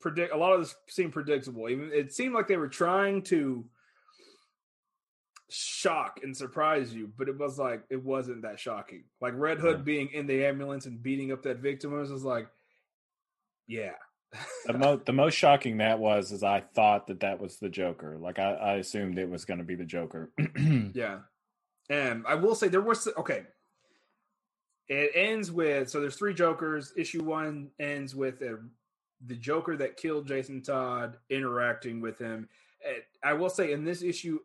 predict. A lot of this seemed predictable. Even it seemed like they were trying to shock and surprise you, but it was like it wasn't that shocking. Like Red Hood Yeah. being in the ambulance and beating up that victim was just like, yeah. The, mo- the most shocking that was is I thought that that was the Joker. Like I, I assumed it was going to be the Joker. Yeah. And I will say there was okay. It ends with so there's three Jokers. Issue one ends with a, the Joker that killed Jason Todd interacting with him. I will say in this issue,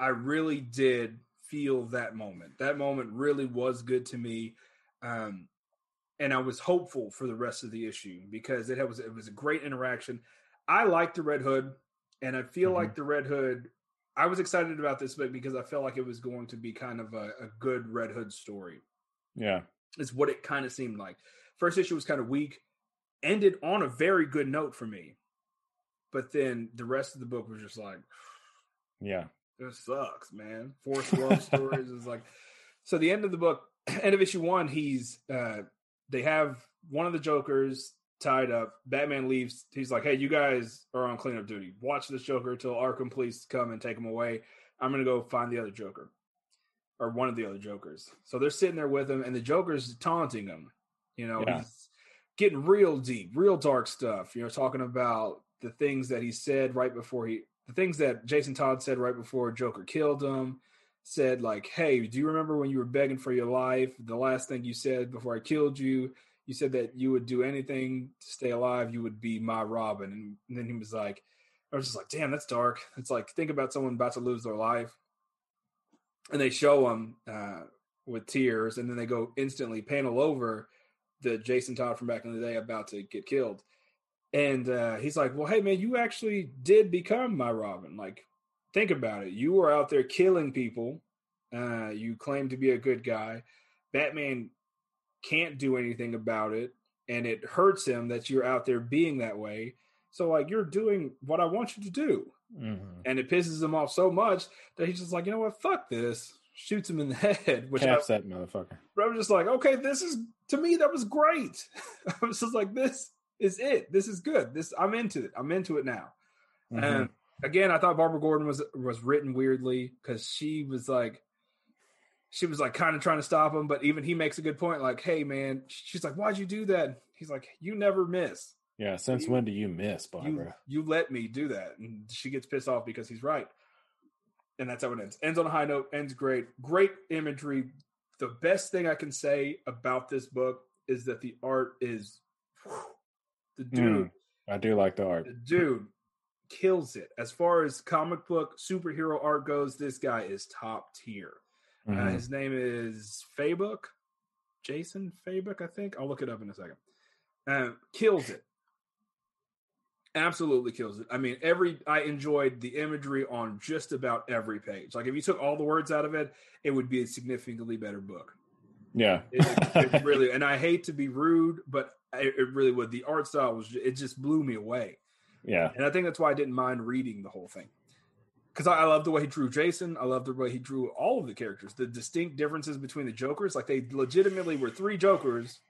I really did feel that moment. That moment really was good to me. Um, and I was hopeful for the rest of the issue because it was it was a great interaction. I like the Red Hood, and I feel Mhm. like the Red Hood. I was excited about this book because I felt like it was going to be kind of a, a good Red Hood story. yeah, Is what it kind of seemed like. First issue was kind of weak, ended on a very good note for me, but then the rest of the book was just like, yeah, this sucks, man. Forced love stories is like so the end of the book, end of issue one, he's uh they have one of the Jokers tied up. Batman leaves. He's like, Hey, you guys are on cleanup duty. Watch this Joker till Arkham police come and take him away. I'm gonna go find the other Joker. Or one of the other Jokers. So they're sitting there with him, and the Joker's taunting him. You know, Yeah. he's getting real deep, real dark stuff. You know, talking about the things that he said right before he the things that Jason Todd said right before Joker killed him. Said like, "Hey, do you remember when you were begging for your life? The last thing you said before I killed you, you said that you would do anything to stay alive. You would be my Robin." And, then he was like, "I was just like, damn, that's dark." It's like think about someone about to lose their life, and they show him uh, with tears, and then they go instantly panel over the Jason Todd from back in the day about to get killed. And uh, he's like, "Well, hey man, you actually did become my Robin. Like, think about it. You were out there killing people. Uh, you claim to be a good guy. Batman can't do anything about it, and it hurts him that you're out there being that way. So, like, you're doing what I want you to do." Mhm. and it pisses him off so much that he's just like, you know what, fuck this. Shoots him in the head, which I, Caps that motherfucker. I was just like, okay, this is to me that was great. I was just like, this is it. This is good. This I'm into it. I'm into it now. Mhm. And again, I thought Barbara Gordon was was written weirdly because she was like, she was like kind of trying to stop him, but even he makes a good point. Like, hey man, she's like, why'd you do that? He's like, you never miss. yeah. Since you- when do you miss, You Barbara? you let me do that, and she gets pissed off because he's right. And that's how it ends. Ends on a high note. Ends great. Great imagery. The best thing I can say about this book is that the art is whew, the dude. Mm. I do like the art. The dude kills it. As far as comic book superhero art goes, this guy is top tier. Uh, Mhm. his name is Fabok, Jason Fabok, I think. I'll look it up in a second. Uh, kills it. Absolutely kills it. I mean, every I enjoyed the imagery on just about every page. Like if you took all the words out of it, it would be a significantly better book. yeah. It- it really, and I hate to be rude, but it, it really would. The art style was it just blew me away. yeah. And I think that's why I didn't mind reading the whole thing. Because I, I love the way he drew Jason. I love the way he drew all of the characters. The distinct differences between the Jokers. Like they legitimately were three Jokers,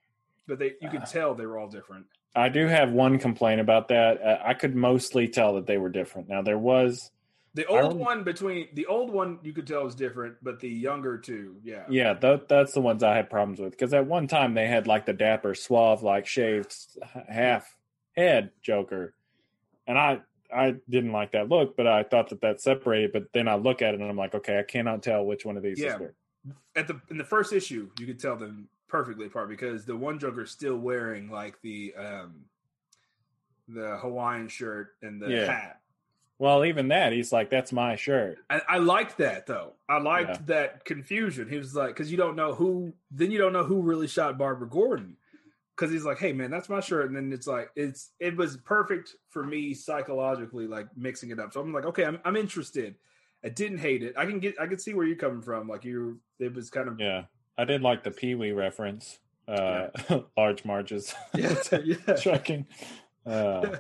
but they you could Ah. tell they were all different. I do have one complaint about that. Uh, I could mostly tell that they were different. Now there was, The old one between the old one you could tell was different, but the younger two, yeah. yeah, th- that's the ones I had problems with because at one time they had like the dapper, suave, like shaved half head Joker, and I I didn't like that look, but I thought that that separated. But then I look at it and I'm like, okay, I cannot tell which one of these Yeah. is which. At the in the first issue, you could tell them perfectly apart because the one Joker's still wearing like the um the Hawaiian shirt and the Yeah. hat. Well, even that, he's like, that's my shirt. I, I liked that though. I liked Yeah. that confusion. He was like, because you don't know who, then you don't know who really shot Barbara Gordon. Because he's like, hey man, that's my shirt, and then it's like, it's it was perfect for me psychologically, like mixing it up. So I'm like, okay, I'm I'm interested. I didn't hate it. I can get, I can see where you're coming from. Like you, it was kind of Yeah, I did like the Pee Wee reference. Uh, large marches, yeah, yeah. Uh,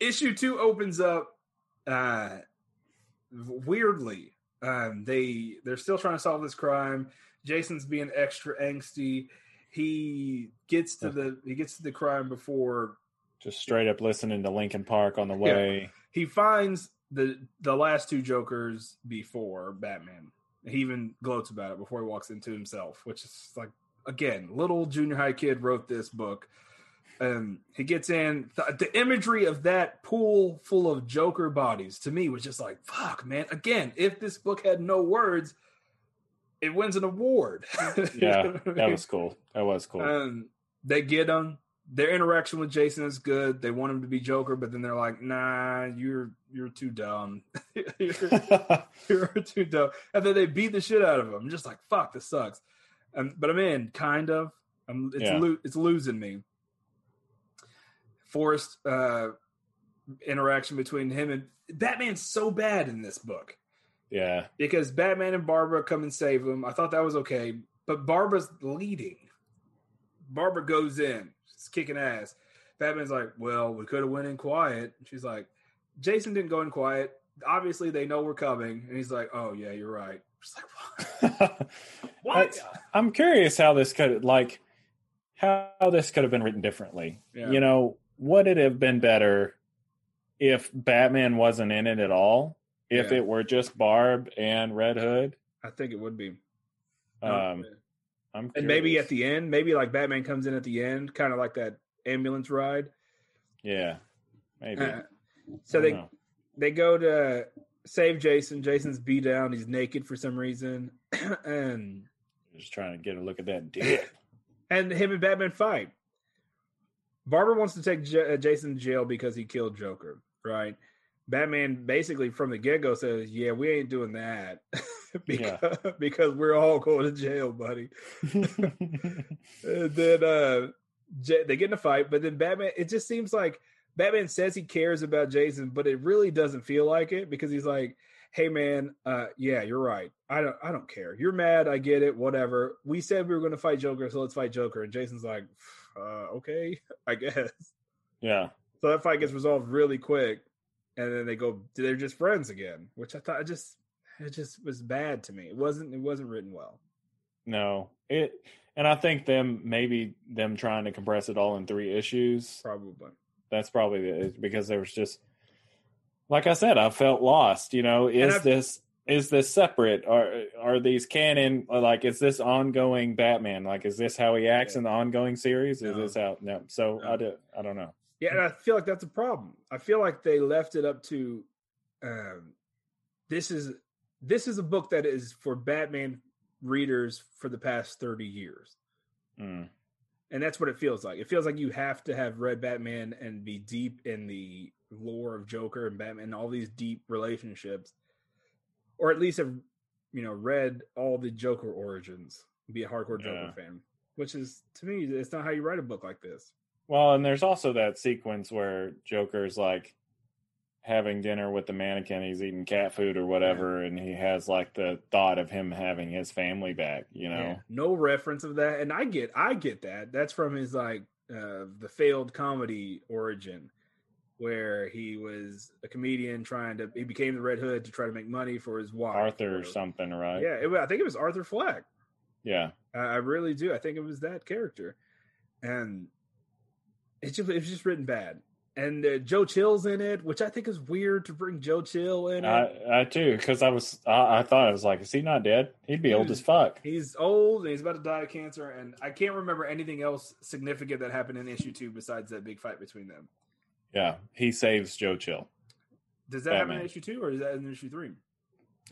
Issue two opens up uh weirdly. Um they they're still trying to solve this crime. Jason's being extra angsty. He gets to the he gets to the crime before just straight up listening to Linkin Park on the way. he finds the the last two jokers before Batman. He even gloats about it before he walks into himself, which is like again, little junior high kid wrote this book. Um, he gets in the, the imagery of that pool full of Joker bodies to me was just like, fuck, man. Again, if this book had no words, it wins an award. Yeah, that was cool. That was cool. Um, they get him. Their interaction with Jason is good. They want him to be Joker, but then they're like, "Nah, you're you're too dumb. you're, you're too dumb." And then they beat the shit out of him. I'm just like, "Fuck, this sucks." Um, but I'm in, kind of. I'm, it's Yeah. lo- it's losing me. Forced uh, interaction between him and Batman's so bad in this book yeah, because Batman and Barbara come and save him. I thought that was okay, but Barbara's leading. Barbara goes in, she's kicking ass. Batman's like, "Well, we could have went in quiet." She's like, "Jason didn't go in quiet. Obviously, they know we're coming." And he's like, "Oh yeah, you're right." She's like, "What?" what? I, am curious how this could like how this could have been written differently. Yeah. You know, would it have been better if Batman wasn't in it at all? If Yeah. it were just Barb and Red Hood? I think it would be. Um, I'm and maybe at the end, maybe like Batman comes in at the end, kind of like that ambulance ride. yeah, maybe. Uh, so they know. they go to save Jason. Jason's beat down. He's naked for some reason, and just trying to get a look at that dick. and him and Batman fight. Barbara wants to take J- uh, Jason to jail because he killed Joker, right? Batman basically from the get go says, "Yeah, we ain't doing that because, because we're all going to jail, buddy." and then uh, J- they get in a fight, but then Batman. It just seems like Batman says he cares about Jason, but it really doesn't feel like it because he's like, "Hey, man, uh, yeah, you're right. I don't, I don't care. You're mad. I get it. Whatever. We said we were going to fight Joker, so let's fight Joker." And Jason's like, uh, "Okay, I guess." yeah. So that fight gets resolved really quick, and then they go. They're just friends again, which I thought it just it just was bad to me. It wasn't. It wasn't written well. No. It and I think them maybe them trying to compress it all in three issues. Probably. That's probably because there was just like I said, I felt lost. You know, is this is this separate? Are are these canon? Like, is this ongoing Batman? Like, is this how he acts Yeah. in the ongoing series? Is No. this how? No. So No. I do, I don't know. Yeah, and I feel like that's a problem. I feel like they left it up to. Um, this is this is a book that is for Batman readers for the past thirty years. Mm. and that's what it feels like. It feels like you have to have read Batman and be deep in the lore of Joker and Batman, and all these deep relationships, or at least have you know read all the Joker origins, be a hardcore Joker Yeah. fan. Which is to me, it's not how you write a book like this. Well, and there's also that sequence where Joker's like having dinner with the mannequin. He's eating cat food or whatever, and he has like the thought of him having his family back. You know, Yeah, no reference of that, and I get, I get that. That's from his like uh, the failed comedy origin, where he was a comedian trying to, he became the Red Hood to try to make money for his wife. Arthur or something, right? Yeah, it, I think it was Arthur Fleck. yeah. I, I really do. I think it was that character, and it's just it's just written bad. And uh, Joe Chill's in it, which I think is weird to bring Joe Chill in. I, I too, because I was, I, I thought I was like, is he not dead? He'd be old as fuck. He's old and he's about to die of cancer, and I can't remember anything else significant that happened in issue two besides that big fight between them. Yeah, he saves Joe Chill. Does that happen Batman. in issue two or is that in issue three?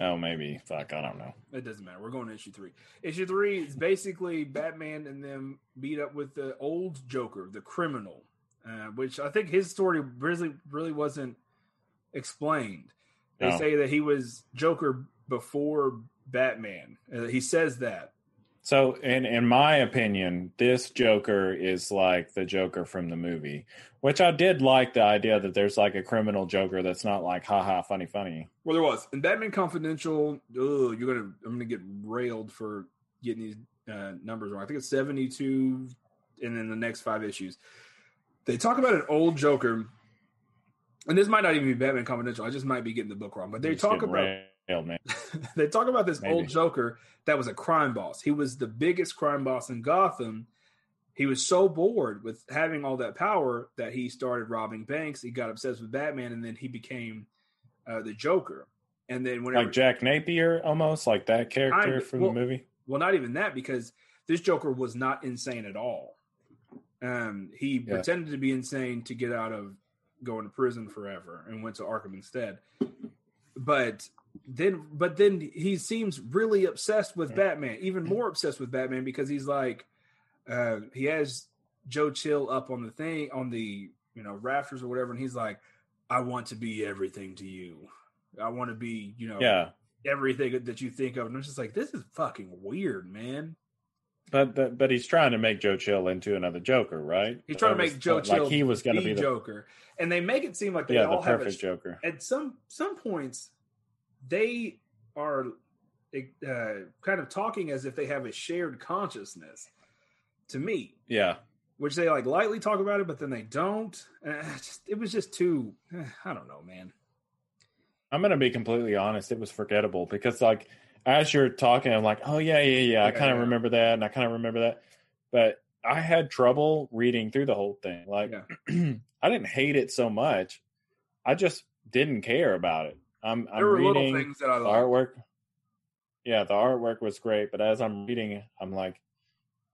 Oh, maybe. Fuck, I don't know. It doesn't matter. We're going to issue three. Issue three is basically Batman and them beat up with the old Joker, the criminal, uh, which I think his story really, really wasn't explained. They No. say that he was Joker before Batman. Uh, he says that. So, in in my opinion, this Joker is like the Joker from the movie, which I did like the idea that there's like a criminal Joker that's not like haha funny funny. Well, there was in Batman Confidential. Oh, you're gonna, I'm gonna get railed for getting these uh, numbers wrong. I think it's 72, and then the next five issues, they talk about an old Joker, and this might not even be Batman Confidential. I just might be getting the book wrong, but they talk about railed, man. they talk about this Maybe. old Joker that was a crime boss. He was the biggest crime boss in Gotham. He was so bored with having all that power that he started robbing banks. He got obsessed with Batman, and then he became uh, the Joker. And then whenever Like Jack Napier, almost like that character Kinda. from Well, the movie. well, not even that because this Joker was not insane at all. Um, he Yeah. pretended to be insane to get out of going to prison forever and went to Arkham instead. But then, but then he seems really obsessed with Batman, even more obsessed with Batman because he's like, uh, he has Joe Chill up on the thing on the you know rafters or whatever, and he's like, I want to be everything to you. I want to be, you know, Yeah, everything that you think of. And I'm just like, this is fucking weird, man. but, but but he's trying to make Joe Chill into another Joker, right? He's trying to make Joe like Chill he was going to be the Joker, and they make it seem like they yeah the all have a, perfect Joker. at some some points they are uh, kind of talking as if they have a shared consciousness. To me, Yeah, which they like lightly talk about it, but then they don't. Uh, just, it was just too. eh, I don't know, man. I'm gonna be completely honest. It was forgettable because, like, as you're talking, I'm like, oh yeah, yeah, yeah. I kind of yeah. remember that, and I kind of remember that. But I had trouble reading through the whole thing. Like, I didn't hate it so much. I just didn't care about it. I'm, I'm There were little reading things that I liked. artwork. Yeah, the artwork was great, but as I'm reading, I'm like,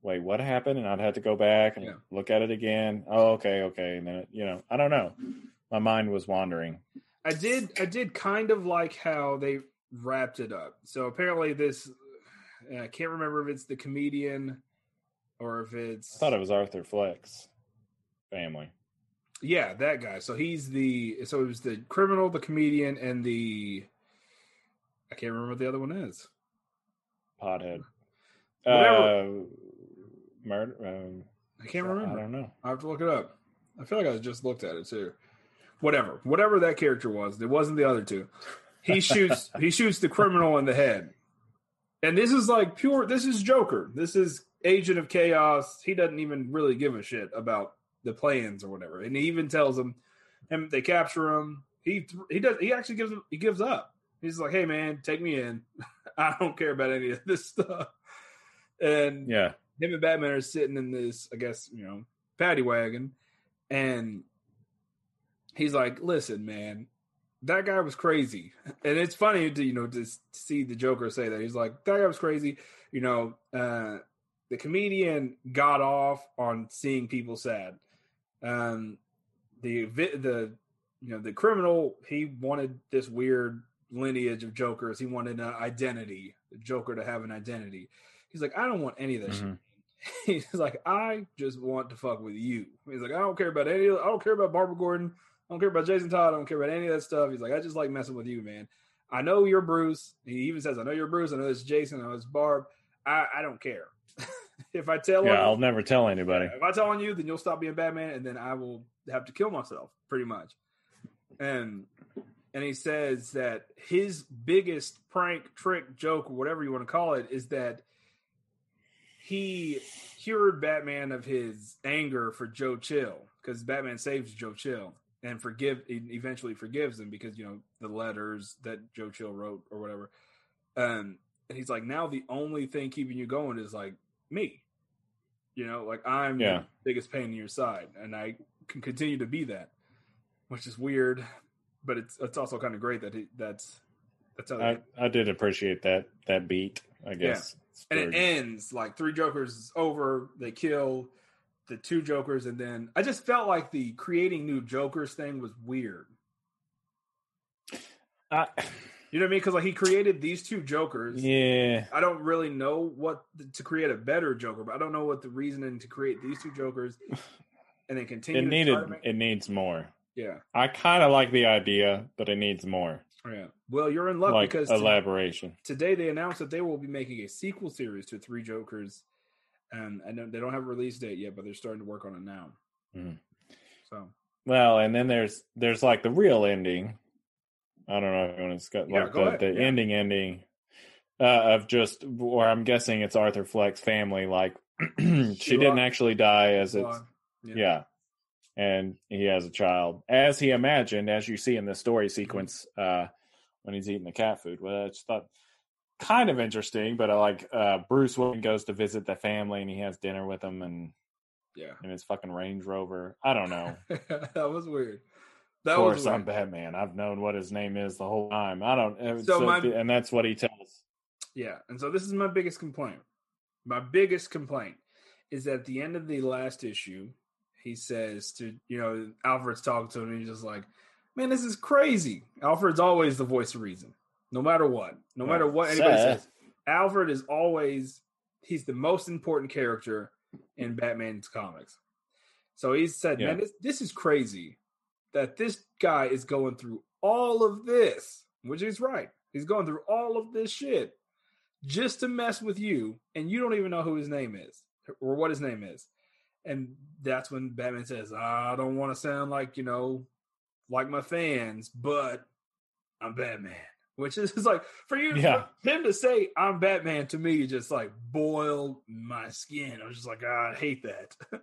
wait, what happened? And I'd have to go back and Yeah. look at it again. Oh, okay, okay. And then, it, you know, I don't know. My mind was wandering. I did I did kind of like how they wrapped it up. So apparently this I can't remember if it's the comedian or if it's I thought it was Arthur Fleck's family. Yeah, that guy. So he's the so it was the criminal, the comedian, and the I can't remember what the other one is. Pothead. Whatever. Uh, murder. Um, I can't remember. I don't know. I have to look it up. I feel like I just looked at it too. Whatever, whatever that character was, it wasn't the other two. He shoots. he shoots the criminal in the head, and this is like pure. This is Joker. This is Agent of Chaos. He doesn't even really give a shit about the plans or whatever, and he even tells them, and they capture him. He he does. He actually gives he gives up. He's like, "Hey man, take me in. I don't care about any of this stuff." And Yeah. him and Batman are sitting in this, I guess, you know, paddy wagon, and he's like, "Listen, man, that guy was crazy." And it's funny to you know to see the Joker say that he's like, "That guy was crazy." You know, uh, the comedian got off on seeing people sad. Um, the the you know the criminal he wanted this weird lineage of Jokers. He wanted an identity, the Joker to have an identity. He's like, I don't want any of this. Mhm. He's like, I just want to fuck with you. He's like, I don't care about any. of- I don't care about Barbara Gordon. I don't care about Jason Todd. I don't care about any of that stuff. He's like, I just like messing with you, man. I know you're Bruce. He even says, I know you're Bruce. I know it's Jason. I know it's Barb. I, I don't care. if I tell Yeah. I'll never tell anybody. if I tell on you, then you'll stop being Batman, and then I will have to kill myself, pretty much. And and he says that his biggest prank, trick, joke, or whatever you want to call it, is that he cured Batman of his anger for Joe Chill because Batman saves Joe Chill and forgive eventually forgives him because you know the letters that Joe Chill wrote or whatever. Um, and he's like, now the only thing keeping you going is like me. You know, like I'm Yeah. the biggest pain in your side, and I can continue to be that, which is weird, but it's it's also kind of great that he, that's that's how I, I did appreciate that that beat. I guess. and it ends like three Jokers is over. They kill the two Jokers, and then I just felt like the creating new Jokers thing was weird. I, You know what I mean? Because like he created these two Jokers. yeah. I don't really know what to create a better Joker, but I don't know what the reasoning to create these two Jokers and then continue. It needed. make- It needs more. yeah, I kind of like the idea, but it needs more, yeah. Well, you're in luck like because elaboration. today they announced that they will be making a sequel series to Three Jokers, and I know they don't have a release date yet, but they're starting to work on it now. Mhm. So Well, and then there's there's like the real ending. I don't know if you want to discuss Yeah, like the, the Yeah. ending ending uh, of just, or I'm guessing it's Arthur Fleck's family. Like she She didn't actually die as it's yeah. yeah. and he has a child as he imagined, as you see in the story sequence uh, when he's eating the cat food. Well, I just thought kind of interesting, but I like uh, Bruce Wayne goes to visit the family and he has dinner with them and yeah, in his fucking Range Rover. I don't know. that was weird. That of course, I'm. Batman. I've known what his name is the whole time. I don't. So So my- and that's what he tells. Yeah, and so this is my biggest complaint. My biggest complaint is at the end of the last issue, he says to you know Alfred's talking to him, and he's just like, "Man, this is crazy." Alfred's always the voice of reason, no matter what, no matter what anybody says. Alfred is always he's the most important character in Batman's comics. So he said, Yeah. "Man, this, this is crazy that this guy is going through all of this, which is right. He's going through all of this shit just to mess with you, and you don't even know who his name is or what his name is." And that's when Batman says, "I don't want to sound like you know, like my fans, but I'm Batman." Which is like for you, Yeah. for him to say I'm Batman to me just like boiled my skin. I was just like, "Ah, I hate that.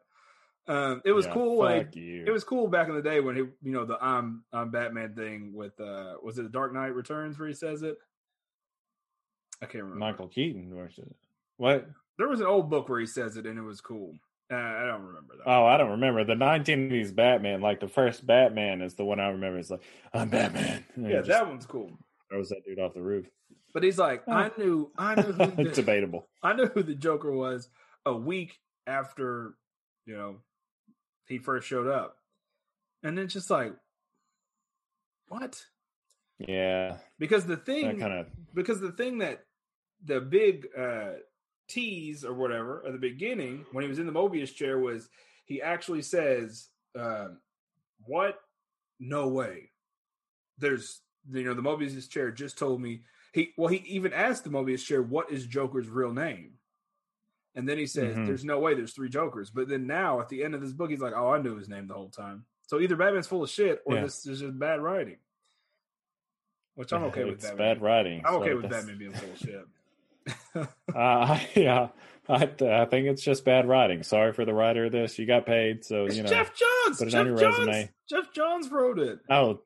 um, it was Yeah, cool. Like, you. it was cool back in the day when he, you know, the I'm I'm Batman thing with uh was it the Dark Knight Returns where he says it? I can't remember. Michael Keaton versus what? There was an old book where he says it and it was cool. Uh, I don't remember that. Oh, I don't remember the 1980s Batman. Like the first Batman is the one I remember. It's like I'm Batman. And yeah, just that one's cool. throws that dude off the roof. But he's like, Oh. I knew, I knew, who the, Debatable. I knew who the Joker was a week after, you know, he first showed up, and then it's just like, what? Yeah, Because the thing, kind of. because the thing that the big uh tease or whatever at the beginning when he was in the Mobius chair was he actually says um what? No way. There's you know the Mobius chair just told me he well he even asked the Mobius chair what is Joker's real name, and then he says Mhm. there's no way there's three Jokers. But then now at the end of this book he's like oh I knew his name the whole time. So either Batman's full of shit or Yeah. this is just bad writing. Which I'm okay with it's Batman. bad writing. I'm okay so with that's- Batman being full of shit. Uh, yeah, I, I think it's just bad writing. Sorry for the writer of this. You got paid, so It's you know. Geoff Johns. put it Geoff on your Johns. resume. Geoff Johns wrote it. Oh,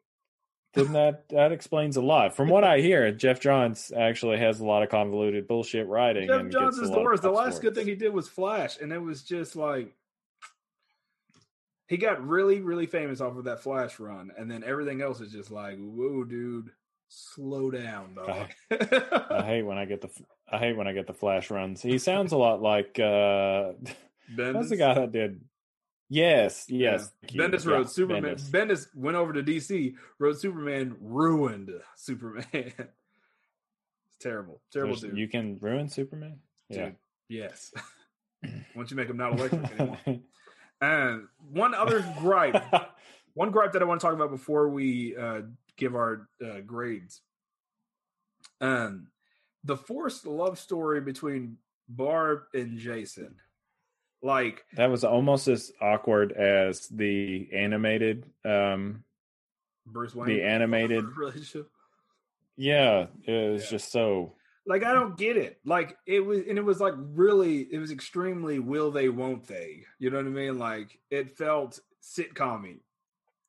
didn't that that explains a lot? From what I hear, Geoff Johns actually has a lot of convoluted bullshit writing. Geoff Johns is the worst. The last for good thing he did was Flash, and it was just like he got really, really famous off of that Flash run, and then everything else is just like, whoa, dude, slow down, dog. I hate when I get the I hate when I get the flash runs. He sounds a lot like uh Bendis, what's the guy that did Yes, yes. you. Bendis Yeah, wrote Superman. Bendis. Bendis went over to DC, wrote Superman, ruined Superman. it's terrible, terrible, There's- dude. You can ruin Superman. Yeah. Dude, yes. Once you make him not electric anymore. And one other gripe, one gripe that I want to talk about before we uh, give our uh, grades. Um, the forced love story between Barb and Jason. Like, that was almost as awkward as the animated um Bruce Wayne. the animated relationship. yeah, it was Yeah. just so Like, I don't get it. Like, it was, and it was like really, it was extremely will they, won't they? You know what I mean? Like, it felt sitcommy.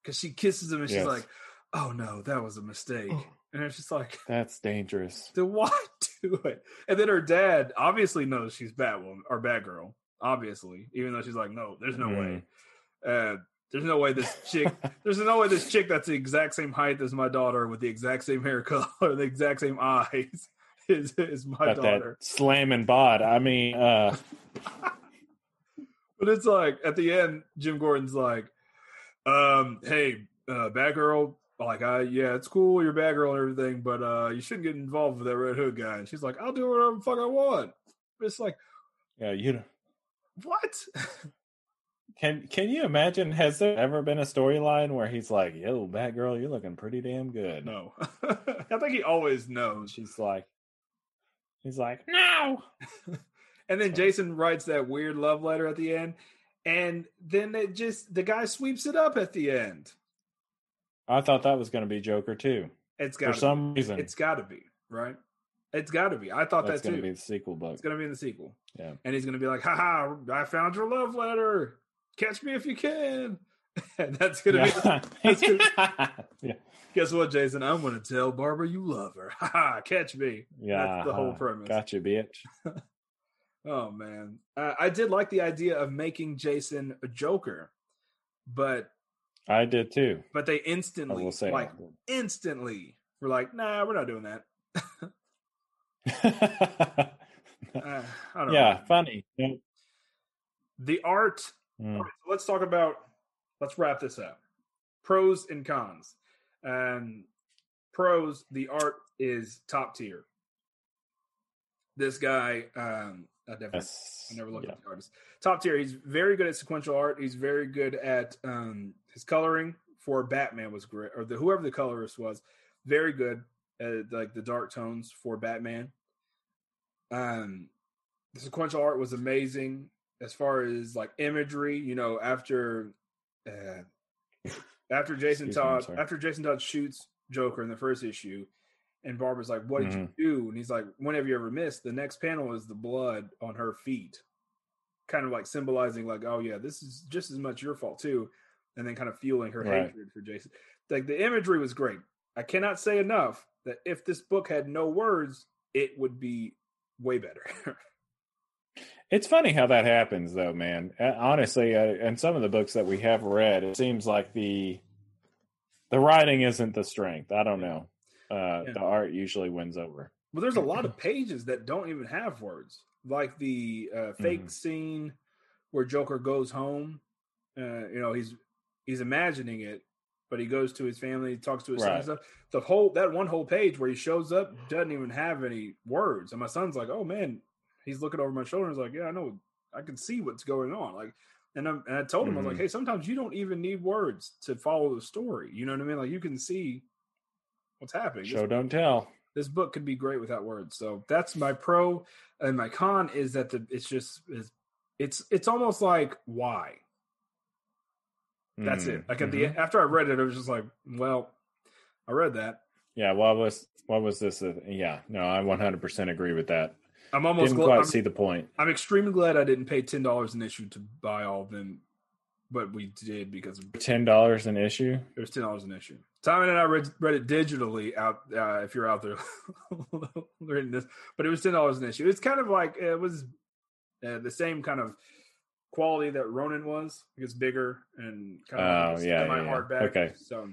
because she kisses him and she's like, oh no, that was a mistake. And it's just like, that's dangerous. then why do it? And then her dad obviously knows she's Batwoman or Batgirl, obviously, even though she's like, no, there's no way. Uh, there's no way this chick, there's no way this chick that's the exact same height as my daughter with the exact same hair color, the exact same eyes is, is my Got daughter. slamming bod. I mean, uh But it's like at the end, Jim Gordon's like, um, hey, uh, Batgirl, like, I, yeah, it's cool, you're Batgirl and everything, but uh, you shouldn't get involved with that Red Hood guy. And she's like, I'll do whatever the fuck I want. It's like, yeah, you what? can can you imagine has there ever been a storyline where he's like, "Yo, Batgirl, you're looking pretty damn good." no. I think he always knows. she's like He's like, "No." And then Jason writes that weird love letter at the end. And then it just, the guy sweeps it up at the end. I thought that was going to be Joker too. It's got for some reason. It's got to be, right? It's got to be. I thought that's that going too. to be the sequel book. It's gonna be in the sequel. Yeah. And he's gonna be like, haha, I found your love letter. Catch me if you can. and that's gonna be Yeah. that's gonna- yeah. guess what, Jason? I'm gonna tell Barbara you love her. Ha ha! catch me. Yeah. That's the whole premise. Gotcha, bitch. Oh man. Uh, I did like the idea of making Jason a Joker, but I did too. but they instantly like instantly were like, nah, we're not doing that. Uh, I don't yeah, know. funny. Yeah. The art Mm. Right, so let's talk about let's wrap this up. Pros and cons. Um pros, the art is top tier. This guy, um I definitely Yes. I never looked Yeah. at the artist. Top tier. He's very good at sequential art. He's very good at um his coloring for Batman was great, or the whoever the colorist was, very good at like the dark tones for Batman. Um, the sequential art was amazing as far as like imagery. You know, after uh, after Jason Excuse me, Todd sorry. after Jason Todd shoots Joker in the first issue, and Barbara's like, "What did Mm-hmm. you do?" And he's like, "When have you ever missed?" The next panel is the blood on her feet, kind of like symbolizing, like, "Oh yeah, this is just as much your fault too," and then kind of fueling her Right. hatred for Jason. Like the imagery was great. I cannot say enough that if this book had no words, it would be way better. It's funny how that happens, though, man. Uh, Honestly, uh, in some of the books that we have read, it seems like the the writing isn't the strength. I don't know. Uh, Yeah. The art usually wins over. Well, there's a lot of pages that don't even have words, like the uh, fake Mhm. scene where Joker goes home. Uh, you know, he's he's imagining it, but he goes to his family, talks to his son and stuff. The whole that one whole page where he shows up doesn't even have any words, and my son's like, "Oh man," he's looking over my shoulder. and He's like, "Yeah, I know, I can see what's going on." Like And, I'm, and I told him, I was like, Mhm. hey, sometimes you don't even need words to follow the story. You know what I mean? Like you can see what's happening. Show This, don't tell. this book could be great without words. So that's my pro. And my con is that the it's just it's it's, it's almost like why? That's it. Mm, Like at the after I read it, I was just like, well, I read that. Yeah, what was what was this? yeah, no, I 100% agree with that. I'm almost Didn't glad. quite I'm, see the point. I'm extremely glad I didn't pay ten dollars an issue to buy all of them, but we did because Ten dollars an issue. it was ten dollars an issue. Simon and I read, read it digitally out. Uh, if you're out there reading this, but it was ten dollars an issue. It's kind of like it was uh, the same kind of quality that Ronin was. It's bigger and kind of Oh, yeah, yeah, yeah. hardback. Okay. so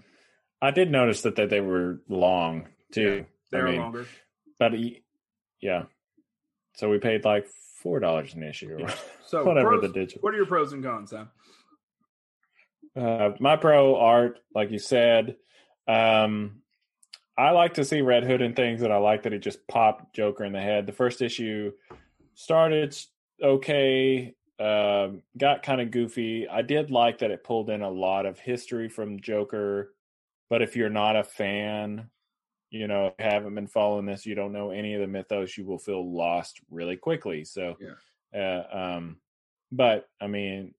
I did notice that, that they were long too. they're I mean, longer. But yeah, so we paid like four dollars an issue or So whatever pros- the digital. What are your pros and cons, Sam? Uh, my pro art, like you said, um, I like to see Red Hood and things that I like that he just popped Joker in the head. The first issue started okay, um, got kind of goofy. I did like that it pulled in a lot of history from Joker, but if you're not a fan, you know, haven't been following this, you don't know any of the mythos, you will feel lost really quickly. So, uh, um, but I mean,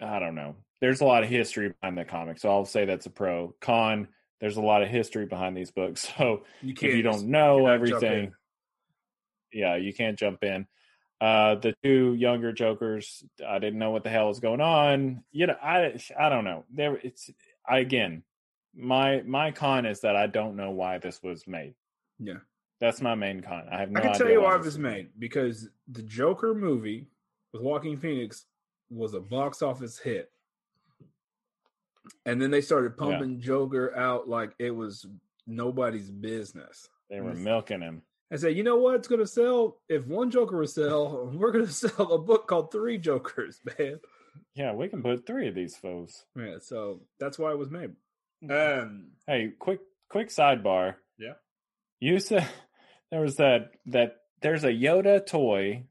I don't know. There's a lot of history behind the comic, so I'll say that's a pro. Con, there's a lot of history behind these books, so You if you don't know cannot jump in. everything, yeah, you can't jump in. Uh, the two younger Jokers, I didn't know what the hell was going on. You know, I I don't know. There, it's I again, my my con is that I don't know why this was made. Yeah. That's my main con. I have no I can tell you why it this was made because the Joker movie with Joaquin Phoenix was a box office hit. And then they started Yeah. pumping Joker out like it was nobody's business. They were milking him. I said, you know what's going to sell? If one Joker will sell, we're going to sell a book called Three Jokers, man. Yeah, we can put three of these foes. Yeah, so that's why it was made. Mm-hmm. Um, Hey, quick quick sidebar. Yeah. You said there was that that there's a Yoda toy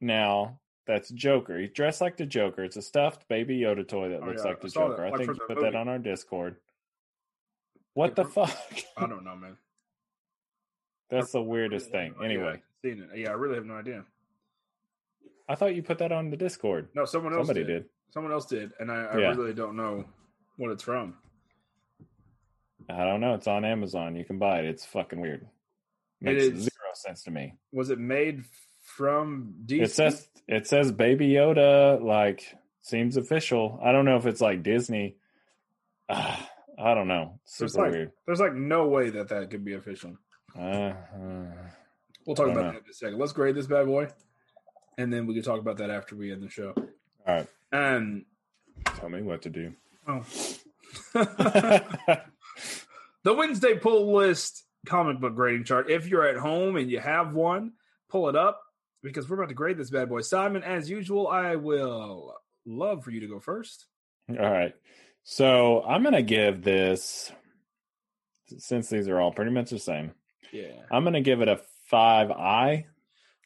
now that's Joker. He's dressed like the Joker. It's a stuffed baby Yoda toy that Oh, looks yeah, like I the saw that, Joker. I think you the put that on our Discord. What Yeah, the from- fuck? I don't know, man. That's the weirdest thing. Anyway, seen it. Yeah, I really have no idea. I thought you put that on the Discord. No, someone else Somebody did. did. Someone else did, and I, I Yeah. really don't know what it's from. I don't know. It's on Amazon. You can buy it. It's fucking weird. It Makes is- zero sense to me. Was it made from DC? It says it says Baby Yoda. Like seems official. I don't know if it's like Disney. Ah, I don't know. There's Super like, weird. there's like no way that that could be official. Uh, We'll talk about know. that in a second. Let's grade this bad boy, and then we can talk about that after we end the show. all right. Um, Tell me what to do. oh. the Wednesday pull list comic book grading chart. If you're at home and you have one, pull it up because we're about to grade this bad boy. Simon, as usual, I will love for you to go first. All right. So I'm gonna give this since these are all pretty much the same. Yeah. I'm gonna give it a five I.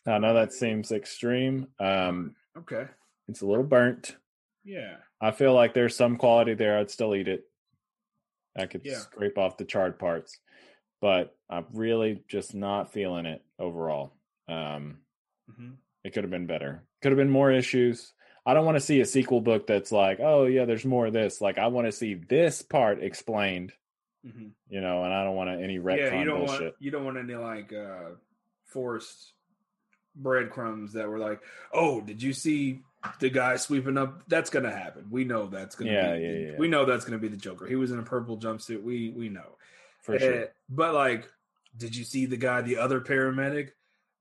I know that seems extreme. Um, Okay. it's a little burnt. Yeah. I feel like there's some quality there. I'd still eat it. I could Yeah. scrape off the charred parts, but I'm really just not feeling it overall. Um, hmm it could have been better. Could have been more issues. I don't want to see a sequel book that's like, oh yeah, there's more of this. Like I want to see this part explained, hmm you know, and I don't want any retcon yeah, you don't bullshit. want you don't want any like uh forced breadcrumbs that were like, oh, did you see the guy sweeping up? That's gonna happen. We know that's gonna. Yeah, be, yeah, yeah. We know that's gonna be the Joker. He was in a purple jumpsuit. We we know for sure. Uh, but like, did you see the guy, the other paramedic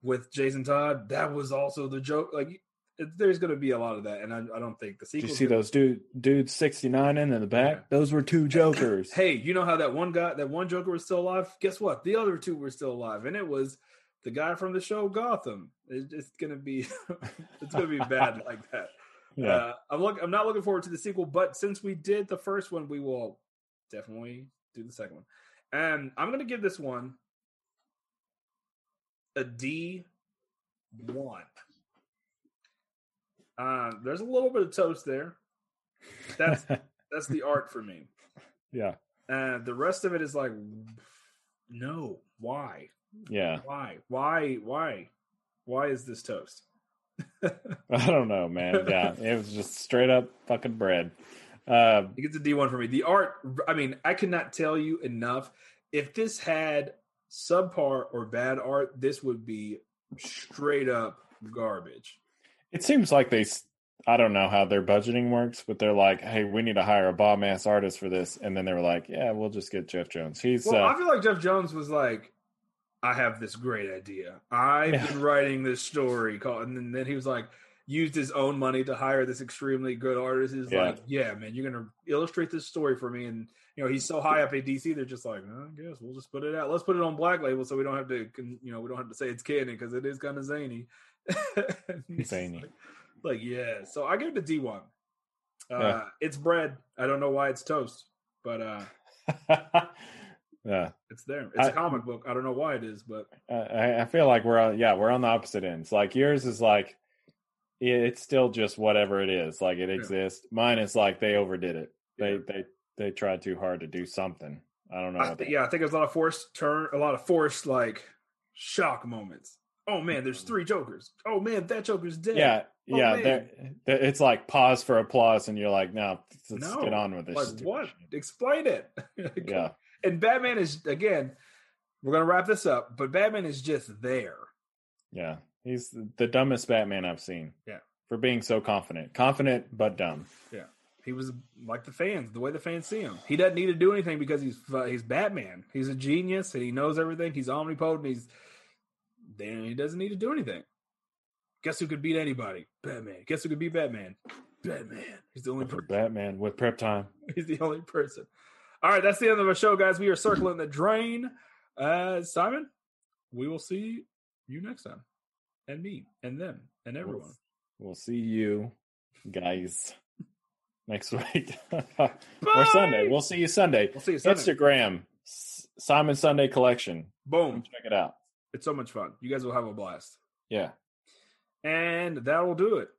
with Jason Todd? That was also the joke. Like, it, there's gonna be a lot of that, and I, I don't think the sequel. you see those dude dudes 69 in the back? Yeah. Those were two jokers. Hey, you know how that one guy, that one Joker was still alive? Guess what? The other two were still alive, and it was the guy from the show Gotham. It's just gonna be, it's gonna be bad like that. yeah. Uh, I'm look, I'm not looking forward to the sequel, but since we did the first one, we will definitely do the second one. And I'm gonna give this one a D one. Uh, there's a little bit of toast there. That's that's the art for me. yeah, And the rest of it is like, no, why, yeah. why, why, why, why is this toast? I don't know, man. Yeah, it was just straight up fucking bread. Uh, It gets a D one for me. The art, I mean, I cannot tell you enough. If this had subpar or bad art, this would be straight up garbage. It seems like they. I don't know how their budgeting works, but they're like, "Hey, we need to hire a bomb ass artist for this," and then they were like, "Yeah, we'll just get Geoff Johns." He's Well, uh, I feel like Geoff Johns was like, I have this great idea. I've Yeah. been writing this story called, and then, he was like, used his own money to hire this extremely good artist. He's Yeah. like, yeah, man, you're gonna illustrate this story for me, and you know he's so high up at DC, they're just like, "Uh, I guess we'll just put it out. Let's put it on Black Label so we don't have to, you know, we don't have to say it's canon because it is kind of zany. Like, like, yeah. So I give it a D one. Uh, Yeah. It's bread. I don't know why it's toast, but uh, yeah. it's there. It's a I- comic book. I don't know why it is, but I- I, feel like we're on, yeah, we're on the opposite ends. Like yours is like, it's still just whatever it is. Like it exists. Mine is like they overdid it. They Yeah. they they tried too hard to do something. I don't know. I th- yeah, I think there's a lot of forced turn, a lot of forced like shock moments. Oh man, there's three Jokers. Oh man, that Joker's dead. yeah, Oh, yeah. it's like pause for applause, and you're like, no, let's No. get on with this. like what? shit." Explain it. Yeah, And Batman is again. We're gonna wrap this up, but Batman is just there. yeah. He's the dumbest Batman I've seen. Yeah. for being so confident, confident but dumb. Yeah, he was like the fans, the way the fans see him. He doesn't need to do anything because he's uh, he's Batman. He's a genius and he knows everything. He's omnipotent. He's then he doesn't need to do anything. Guess who could beat anybody? Batman. Guess who could beat Batman? Batman. He's the only For person. Batman with prep time. He's the only person. All right, that's the end of our show, guys. We are circling the drain. Uh, Simon, we will see you next time, and me, and them, and everyone. We'll see you guys next week or Sunday. We'll see you Sunday. We'll see you Sunday. Instagram Simon Sunday Collection. Boom! check it out. It's so much fun. You guys will have a blast. Yeah. And that will do it